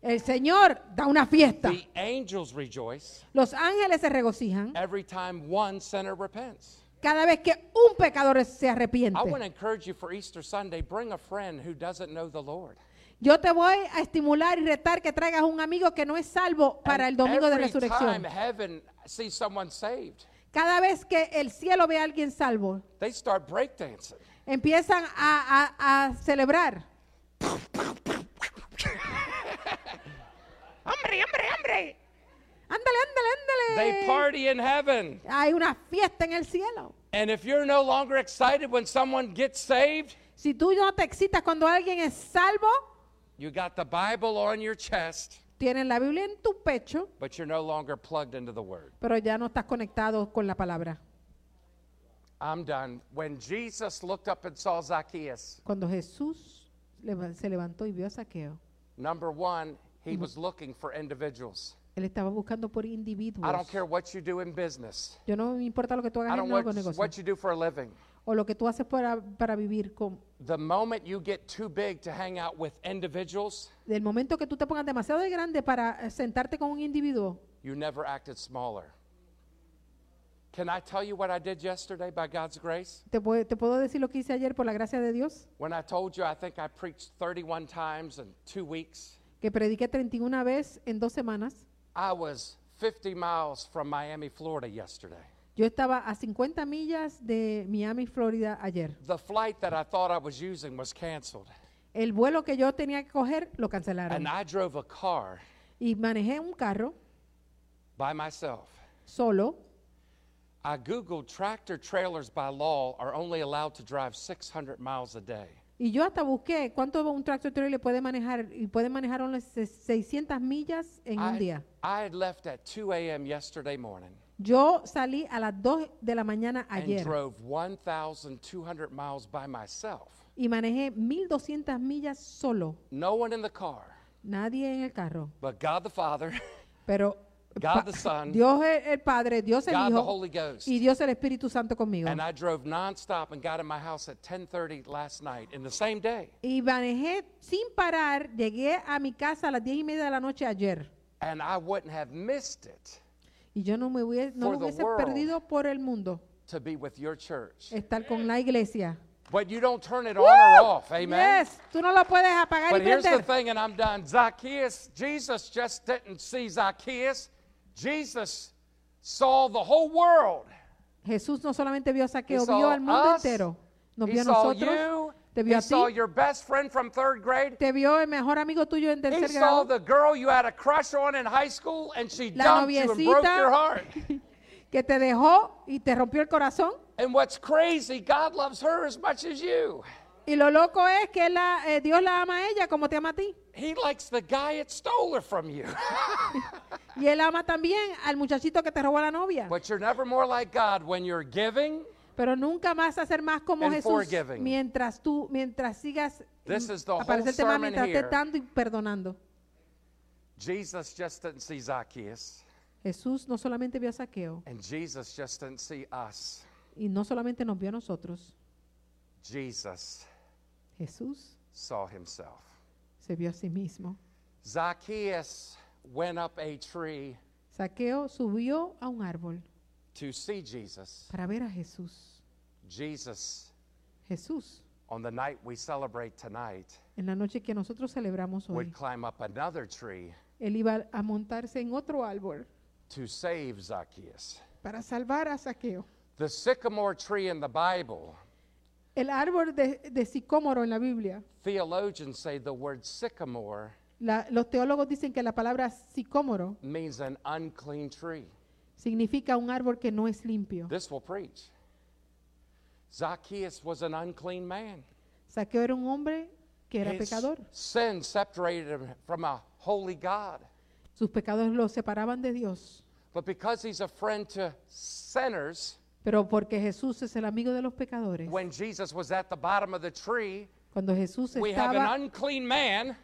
El Señor da una fiesta. The angels rejoice Los ángeles se regocijan every time one sinner repents. cada vez que un pecador se I want to arrepiente. encourage you for Easter Sunday, bring a friend who doesn't know the Lord. Yo te voy a estimular y retar que traigas un amigo que no es salvo para el domingo de every resurrección. time heaven sees someone saved, Cada vez que el cielo ve a alguien salvo, they start breakdancing. empiezan a, a- a celebrar. Hombre, hombre, hombre. Ándale, ándale, They ándale. party in heaven. Hay una fiesta en el cielo. And if you're no longer excited when someone gets saved, Si tú no te excitas cuando alguien es salvo, you got the Bible on your chest, tienes la Biblia en tu pecho, but you're no longer plugged into the Word. pero ya no estás conectado con la palabra. I'm done. When Jesus looked up and saw Zacchaeus, Cuando Jesús se levantó y vio a Saqueo, number one, he was looking for individuals. él estaba buscando por individuos. I don't care what you do in business. Yo no me importa lo que tú I hagas don't en what, negocio what you do for a living. o lo que tú haces para, para vivir con The moment you get too big to hang out with individuals, del momento que tú te pongas demasiado de grande para eh, sentarte con un individuo, you never acted smaller. Can I tell you what I did yesterday by God's grace? te, puedo- te puedo decir lo que hice ayer por la gracia de Dios, When I told you I think I preached 31 times in two weeks, que prediqué 31 veces en dos semanas. I was 50 miles from Miami, Florida yesterday. Yo estaba a 50 millas de Miami, Florida ayer. The flight that I thought I was using was canceled. El vuelo que yo tenía que coger lo And cancelaron. I drove a car Y manejé un carro by myself. solo. I Googled tractor trailers by law are only allowed to drive 600 miles a day. Y yo hasta busqué cuánto un tractor trailer puede manejar. Y puede manejar unas 600 millas en un I, día. I had left at 2 a.m. yesterday morning Yo salí a las 2 de la mañana and ayer. drove 1,200 miles by myself. Y manejé 1200 millas solo. No one in the car, Nadie en el carro. but God the Father, Pero God the Son, Dios el, el Padre, Dios el God the Hijo Holy Ghost. y Dios el Espíritu Santo conmigo. And I drove nonstop and got in my house at 10:30 last night in the same day. Y manejé sin parar. Llegué a mi casa a las 10 y media de la noche ayer. And I wouldn't have missed it Y yo no me hubiese, no For lo the hubiese world. perdido por el mundo. to be with your church. Estar con la iglesia. But you don't turn it on or off. Amen. Yes, tú no lo puedes apagar But y here's the thing, and I'm done. Zacchaeus, Jesus just didn't see Zacchaeus. Jesus saw the whole world. Jesús no solamente vio a He Saqueo, vio al mundo us. entero. Nos vio a nosotros, you. te vio He a saw ti, your best friend from third grade. te vio el mejor amigo tuyo en He tercer saw grado, the girl you had a crush on in high school, and she La dumped you and broke your heart. que te dejó y te rompió el corazón. And what's crazy, God loves her as much as you. Y lo loco es que la- eh, Dios la ama a ella como te ama a ti. He likes the guy that stole her from you. Y él ama también al muchachito que te robó la novia. but you're never more like God when you're giving. Pero nunca vas a ser más como Jesús forgiving. mientras tú, mientras sigas This is the aparecerte más sermon mientras estés dando y perdonando. Jesus just didn't see Zacchaeus, Jesús no solamente vio a Saqueo and Jesus just didn't see us. y no solamente nos vio a nosotros. Jesus Jesús saw himself. se vio a sí mismo. Zacchaeus went up a tree Saqueo subió a un árbol to see Jesus. para ver a Jesús. Jesus, Jesús, on the night we celebrate tonight, en la noche que nosotros celebramos hoy, would climb up another tree él iba a montarse en otro árbol to save Zacchaeus. para salvar a Saqueo. The sycamore tree in the Bible, El árbol de, de sicómoro en la Biblia, theologians say the word sycamore la- los teólogos dicen que la palabra sicómoro means an unclean tree. significa un árbol que no es limpio. This will preach. Zacchaeus was an unclean man. Saqueo era un hombre que era His pecador. sin separated him from a holy God. Sus pecados lo separaban de Dios. But because he's a friend to sinners, Pero porque Jesús es el amigo de los pecadores, when Jesus was at the bottom of the tree, cuando Jesús we have an estaba unclean man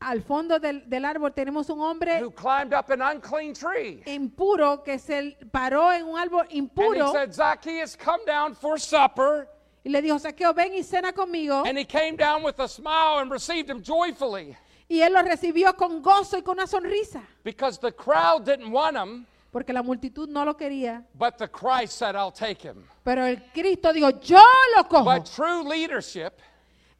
al fondo del, del árbol, tenemos un hombre who climbed up an unclean tree. impuro que se paró en un árbol And he impuro said, Zacchaeus, come down for supper. y le dijo, Saqueo, ven y cena conmigo. And he came down with a smile and received him joyfully Y él lo recibió con gozo y con una sonrisa, because the crowd didn't want him, porque la multitud no lo quería. but the Christ said, I'll take him. Pero el Cristo dijo, yo lo cojo. But true leadership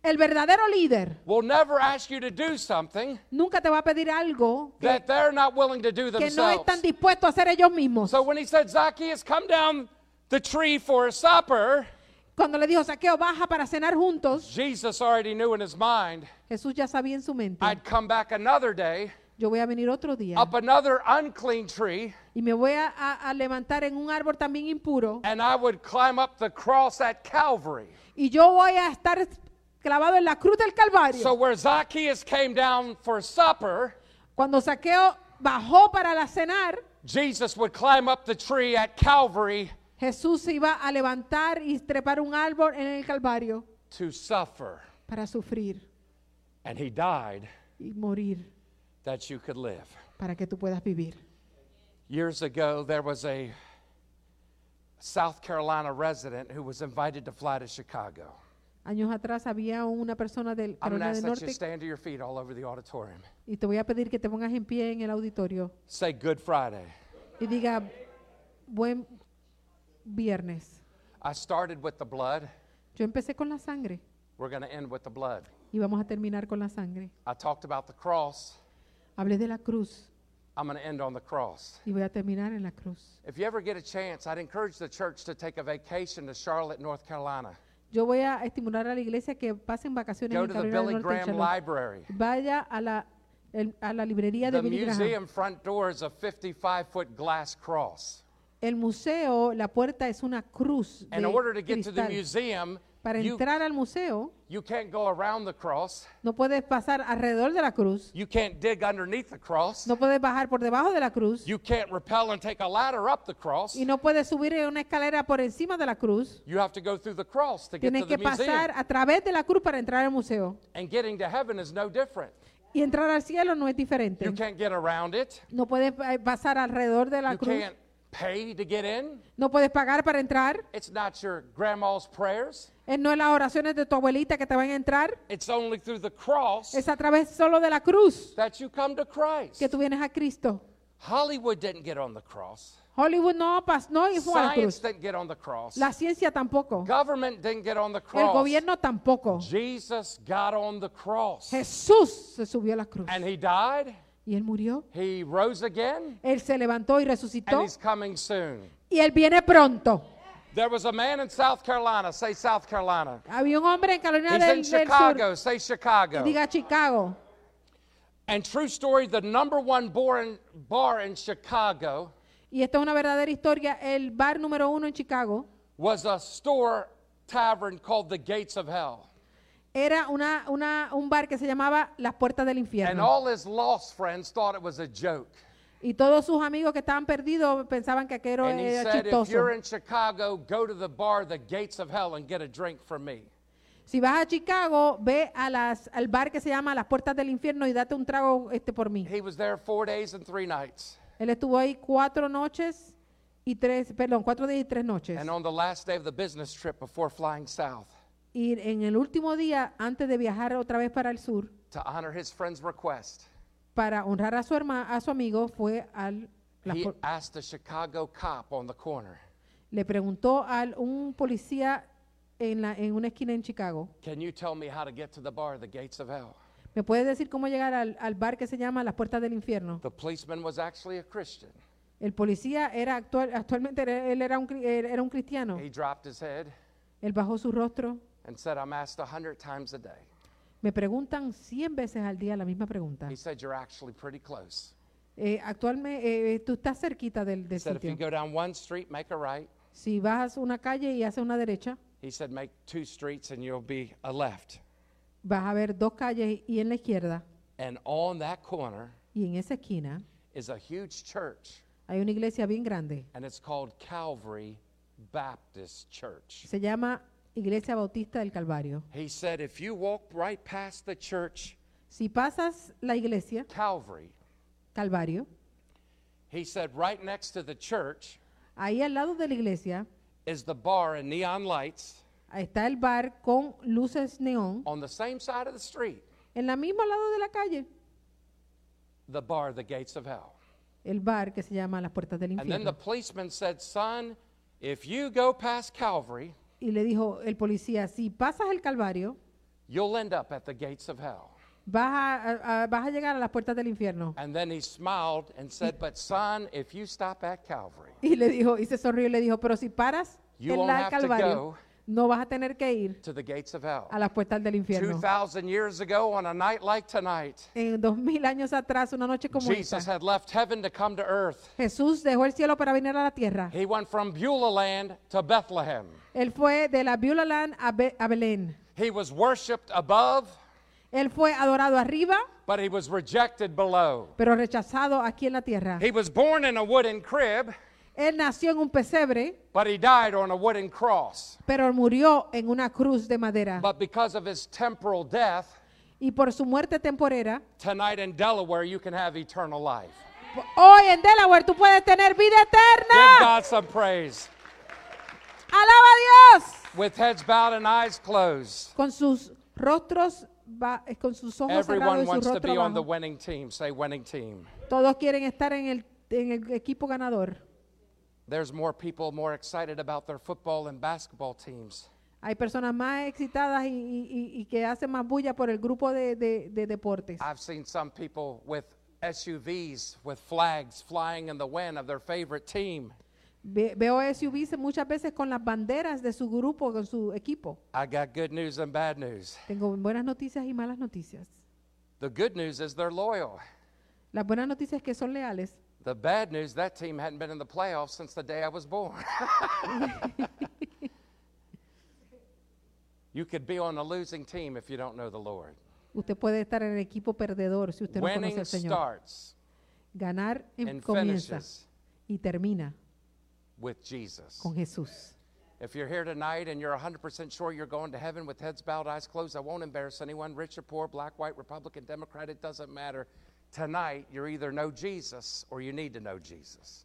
El verdadero líder will never ask you to do something nunca te va a pedir algo que, that they're not willing to do que no themselves. están dispuestos a hacer ellos mismos. So when he said, Zacchaeus, come down the tree for supper, Cuando le dijo, Saqueo, baja para cenar juntos, Jesus already knew in his mind, Jesús ya sabía en su mente, I'd come back another day, yo voy a venir otro día up another unclean tree, y me voy a, a- a levantar en un árbol también impuro and I would climb up the cross at Calvary. y yo voy a estar clavado en la cruz del Calvario. So where Zacchaeus came down for supper, Cuando Saqueo bajó para la cenar, Jesus would climb up the tree at Calvary Jesús se iba a levantar y trepar un árbol en el Calvario to suffer. para sufrir And he died y morir that you could live. para que tú puedas vivir. Years ago, there was a, South Carolina resident who was invited to fly to Chicago. Años atrás había una persona del I'm going to Carolina ask del that you Norte stand to your feet all over the auditorium. y te voy a pedir que te pongas en pie en el auditorio Say Good Friday. y diga buen viernes. I started with the blood. Yo empecé con la sangre We're going to end with the blood. y vamos a terminar con la sangre. I talked about the cross. Hablé de la cruz I'm going to end on the cross. y voy a terminar en la cruz. If you ever get a chance, I'd encourage the church to take a vacation to Charlotte, North Carolina. Yo voy a estimular a la iglesia que pasen vacaciones Go en to the Carolina Billy del Norte. en Graham Charlotte. Library. Vaya a la, el- a la librería de The Billy Graham. museum front door is a 55 foot glass cross. El museo, la puerta es una cruz de In order to get to the cristal. museum, Para you, entrar al museo, you can't go around the cross. no puedes pasar alrededor de la cruz, You can't dig underneath the cross. no puedes bajar por debajo de la cruz You can't rappel and take a ladder up the cross. y no puedes subir en una escalera por encima de la cruz. You have to go through the cross to get Tienes to que the museum. pasar a través de la cruz para entrar al museo. And getting to heaven is no different. Y entrar al cielo no es diferente. You can't get around it. No puedes eh, pasar alrededor de la You cruz. can't pay to get in. No puedes pagar para entrar. It's not your grandma's prayers. Eh, No es las oraciones de tu abuelita que te van a entrar. It's only through the cross Es a través solo de la cruz that you come to Christ. que tú vienes a Cristo. Hollywood didn't get on the cross. Hollywood no, pas- no fue a la Science cruz. didn't get on the cross. La ciencia tampoco. Government didn't get on the El cross. gobierno tampoco. Jesus got on the cross. Jesús se subió a la cruz. And he died. Y él murió. He rose again. Él se levantó y And resucitó. he's coming soon. Y él viene pronto. There was a man in South Carolina. Say South Carolina. Había un hombre en Carolina He's in del, del Sur. Chicago. Say Chicago. Diga Chicago. And true story, the number one bar in, bar in Chicago Y esta es una verdadera historia. El bar número uno en Chicago was a store tavern called the Gates of Hell. Era una, una, un bar que se llamaba Las Puertas del And Infierno. all his lost friends thought it was a joke. Y todos sus amigos que estaban perdidos pensaban que aquello And he era said, if chistoso. you're in Chicago, go to the bar, the Gates of Hell, and get a drink from me. Si vas a Chicago, ve a las, al bar que se llama Las Puertas del Infierno y date un trago este por mí. He was there four days and three nights. Él estuvo ahí cuatro noches y tres, perdón, cuatro días y tres noches. And on the last day of the business trip before flying south, Y en el último día, antes de viajar otra vez para el sur, to honor his friend's request, para honrar a su a su amigo, fue al he asked Chicago cop on the corner, le preguntó a un policía en, la, en una esquina en Chicago, Can you tell me how to get to the bar, the Gates of Hell? ¿me puedes decir cómo llegar al, al bar que se llama Las Puertas del Infierno? The policeman was actually a Christian. El policía era actual, actualmente era- él era un, cri- era un cristiano. He dropped his head Él bajó su rostro. And said, I'm asked a hundred times a day. Me preguntan 100 veces al día la misma pregunta. He said, You're actually pretty close. Eh, actualmente, eh, tú estás cerquita del, He del said, If you sitio. go down one street, make a right. Si vas una calle y haces una derecha, He said, Make two streets and you'll be a left. vas a ver dos calles y en la izquierda And on that corner y en esa esquina is a huge church, hay una iglesia bien grande. and it's called Calvary Baptist Church. Se llama Iglesia Bautista del Calvario. He said, If you walk right past the church, Si pasas la iglesia, Calvary, Calvario, he said, right next to the church ahí al lado de la iglesia is the bar and neon lights está el bar con luces neón. on the same side of the street, En la misma lado de la calle, the bar, the gates of hell. el bar que se llama Las Puertas del And then the Infierno. policeman said, Son, if you go past Calvary, Y le dijo el policía, si pasas el Calvario, you'll end up at the gates of hell. vas a, vas a llegar a las puertas del infierno. And then he smiled and said, But son, if you stop at Calvary, Y le dijo, y se sonrió y le dijo, pero si paras You en won't la have to Calvario, go. No vas a tener que ir to the gates of hell. a las puertas del infierno. 2,000 years ago, on a night like tonight, En años atrás, una noche como Jesus esta, had left heaven to come to earth. Jesús dejó el cielo para venir a la tierra. He went from Beulah land to Bethlehem. Él fue de la Beulah Land a, Be- a Belén. He was worshiped above, Él fue adorado arriba, but he was rejected below. pero rechazado aquí en la tierra. He was born in a wooden crib, Él nació en un pesebre, but he died on a wooden cross. pero murió en una cruz de madera. But because of his temporal death, Y por su muerte temporera, tonight in Delaware, you can have eternal life. hoy en Delaware tú puedes tener vida Give eterna. God some praise. Alaba a Dios with heads bowed and eyes closed. con sus rostros, eh, con sus ojos cerrados Everyone y su wants to rostro be on the bajo. winning team. Say winning team. Todos quieren estar en el, en el equipo ganador. There's more people more excited about their football and basketball teams. Hay personas más excitadas y, y- y- y que hacen más bulla por el grupo de, de- de deportes. I've seen some people with SUVs with flags flying in the wind of their favorite team. Ve- veo SUVs muchas veces con las banderas de su grupo, con su equipo. I got good news and bad news. Tengo buenas noticias y malas noticias. The good news is they're loyal. Las buenas noticias es que son leales. The bad news, that team hadn't been in the playoffs since the day I was born. you could be on a losing team if you don't know the Lord. Usted puede estar en el equipo perdedor si usted no conoce al Señor. starts Ganar em- and comienza finishes y termina with Jesus. con Jesús. If you're here tonight and you're 100% sure you're going to heaven with heads bowed, eyes closed, I won't embarrass anyone, rich or poor, black, white, Republican, Democrat, it doesn't matter. Tonight, you either know Jesus or you need to know Jesus.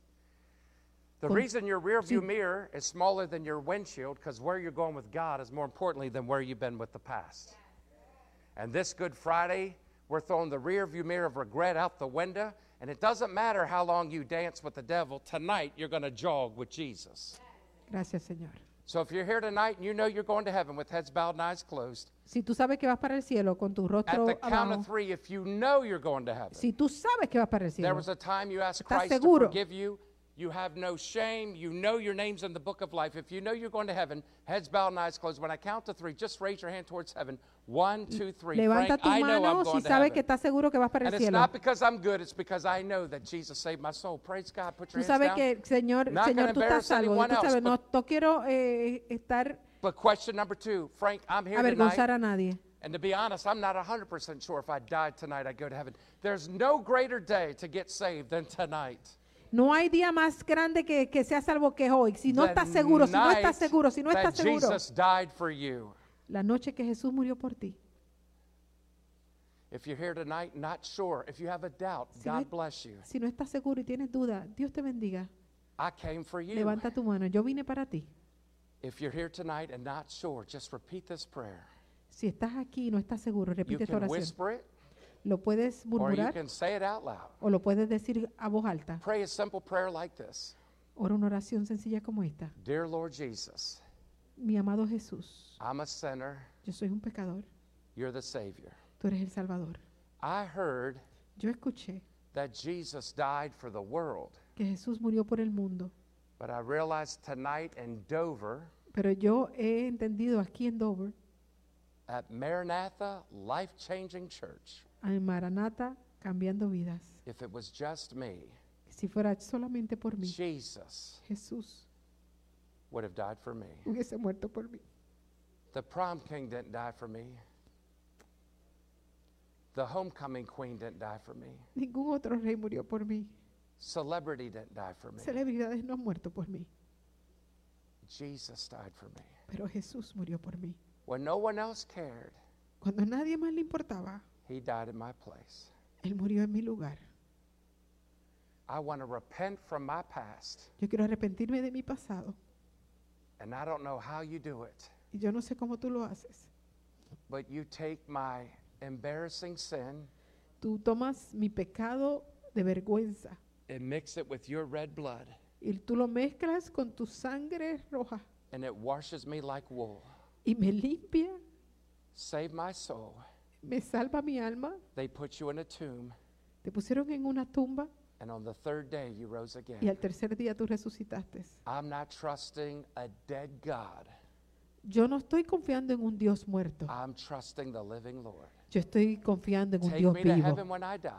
The reason your rearview mirror is smaller than your windshield because where you're going with God is more importantly than where you've been with the past. And this Good Friday, we're throwing the rearview mirror of regret out the window. And it doesn't matter how long you dance with the devil, tonight you're going to jog with Jesus. Gracias, Señor. So if you're here tonight and you know you're going to heaven with heads bowed and eyes closed, Si tú sabes que vas para el cielo con tu at rostro the count abajo, of three, if you know you're going to heaven, si tú sabes que vas para el there cielo, was a time you asked ¿Estás seguro? You. Have no shame. You know your name's in the book of life. If you know you're going to heaven, heads bowed and eyes closed. When I count to three, just raise your hand towards heaven. One, two, three. levanta Frank, tu I know mano I'm si going to sabes que heaven. estás seguro que vas para el And it's cielo. not because I'm good. It's because I know that Jesus saved my soul. Praise God. Put your Tú hands sabes down. que, Señor, Not Señor, gonna tú estás embarrass salvo. anyone Tú else, sabes, no, but- no quiero eh, estar But question number two, Frank, I'm here avergonzar tonight. a nadie. And to be honest, I'm not 100% sure if I died tonight, I'd go to heaven. There's no greater day to get saved than tonight. No hay día más grande que, que sea salvo que hoy. Si no estás seguro, si no estás seguro, si no estás seguro. Jesus died for you. La noche que Jesús murió por ti. If you're here tonight, not sure, if you have a doubt, Si no, God bless you. si no estás seguro y tienes duda, Dios te bendiga. I came for you. Levanta tu mano. Yo vine para ti. If you're here tonight and not sure, just repeat this prayer. Si estás aquí y no estás seguro, You repite esta oración. whisper it Lo puedes or you murmurar can say it out loud. o lo puedes decir a voz alta. Pray a simple prayer like this Ora una oración sencilla como esta. Dear Lord Jesus, Mi amado Jesús, I'm a sinner. yo soy un pecador. You're the Savior. Tú eres el Salvador. I heard Yo escuché that Jesus died for the world, que Jesús murió por el mundo, but I realized tonight in Dover pero yo he entendido aquí en Dover, at Maranatha Life Changing Church, en Maranata, cambiando vidas. if it was just me, Si fuera solamente por mí, Jesus Jesús would have died for me. hubiese muerto por mí. The prom king didn't die for me. The homecoming queen didn't die for me. Ningún otro rey murió por mí. Celebrity didn't die for me. Celebridades no han muerto por mí, Jesus died for me. pero Jesús murió por mí. When no one else cared, Cuando nadie más le importaba, he died in my place. Él murió en mi lugar. I want to repent from my past, Yo quiero arrepentirme de mi pasado. and I don't know how you do it, Y yo no sé cómo tú lo haces. but you take my embarrassing sin Tú tomas mi pecado de vergüenza and mix it with your red blood, y tú lo mezclas con tu sangre roja and it washes me like wool. y me limpia, Save my soul. Me salva mi alma. They put you in a tomb, Te pusieron en una tumba and on the third day you rose y again. al tercer día tú resucitaste. I'm not trusting a dead God. Yo no estoy confiando en un Dios muerto. I'm trusting the living Lord. Yo estoy confiando en un Take Dios me to vivo. heaven when I die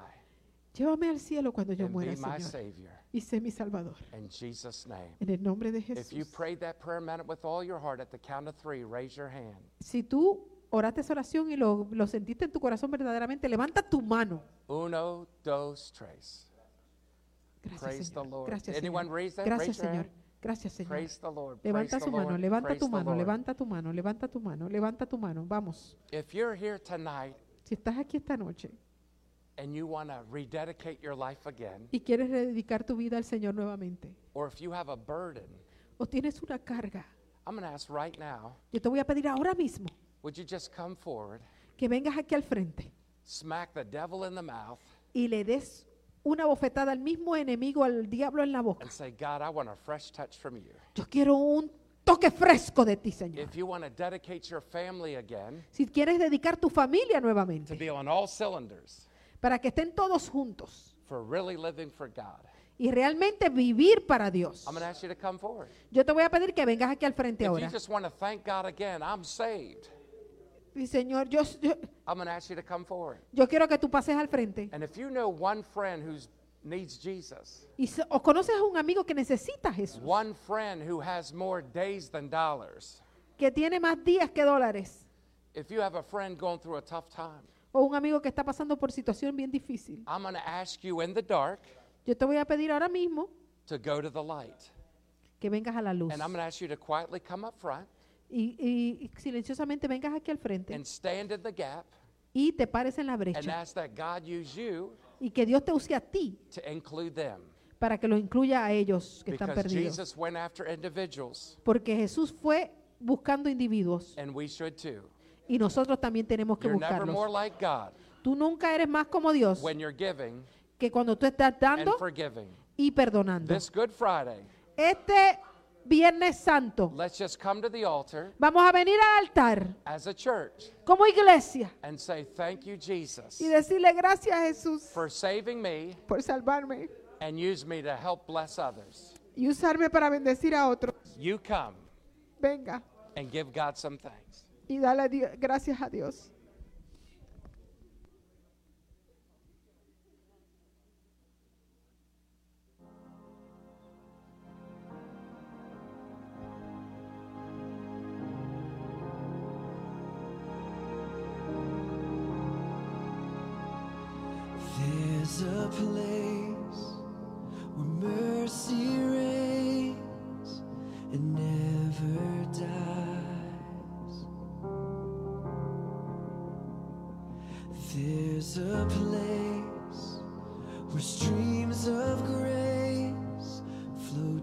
Llévame al cielo cuando yo and muera, be my Señor. Savior. Y sé mi Salvador. In Jesus' name. En el nombre de If you Jesús. prayed that prayer a minute with all your heart at the count of three, raise your hand. Si tú oraste esa oración y lo, lo sentiste en tu corazón verdaderamente, levanta tu mano. Uno, dos, tres. Gracias, Praise the Señor. Lord. Gracias, Anyone Señor. raise that? Gracias, Raise Señor. Gracias, Señor. Levanta su mano, levanta tu mano, levanta tu mano, levanta tu mano, levanta tu mano. Vamos. If you're here tonight Si estás aquí esta noche and you want to rededicate your life again, y quieres dedicar tu vida al Señor nuevamente, or if you have a burden, o tienes una carga, I'm going to ask right now Yo te voy a pedir ahora mismo would you just come forward, que vengas aquí al frente smack the devil in the mouth, y le des una bofetada al mismo enemigo, al diablo en la boca. and say, God, I want a fresh touch from you. Yo quiero un toque fresco de ti, Señor. If you want to dedicate your family again Si quieres dedicar tu familia to nuevamente, be on all cylinders para que estén todos juntos for really living for God, y realmente vivir para Dios. I'm going to ask you to come forward. Yo te voy a pedir que vengas aquí al frente If you ahora. just want to thank God again, I'm saved. Y Señor, yo, yo, I'm going to ask you to come forward. yo quiero que tú pases al frente. And if you know one friend who needs Jesus, Y se- o conoces a un amigo que necesita a Jesús, one friend who has more days than dollars, que tiene más días que dólares, if you have a friend going through a tough time, o un amigo que está pasando por situación bien difícil, I'm going to ask you in the dark yo te voy a pedir ahora mismo to go to the light. que vengas a la luz And I'm going to ask you to quietly come up front y, y- y silenciosamente vengas aquí al frente and stand in the gap y te pares en la and brecha ask that God use you y que Dios te use a ti to include them. para que los incluya a ellos que están Because perdidos. Jesus went after individuals, Porque Jesús fue buscando individuos and we should too. y nosotros también tenemos que You're never more buscarlos. like God Tú nunca eres más como Dios when you're giving que cuando tú estás and dando forgiving. y perdonando. This Good Friday, Este Viernes Santo let's just come to the altar vamos a venir al altar as a church como iglesia and say, Thank you, Jesus, y decirle gracias a Jesús for saving me por salvarme and use me to help bless others. y usarme para bendecir a otros. You come Venga and give God some thanks. y dale gracias a Dios. A place where mercy reigns and never dies. There's a place where streams of grace flow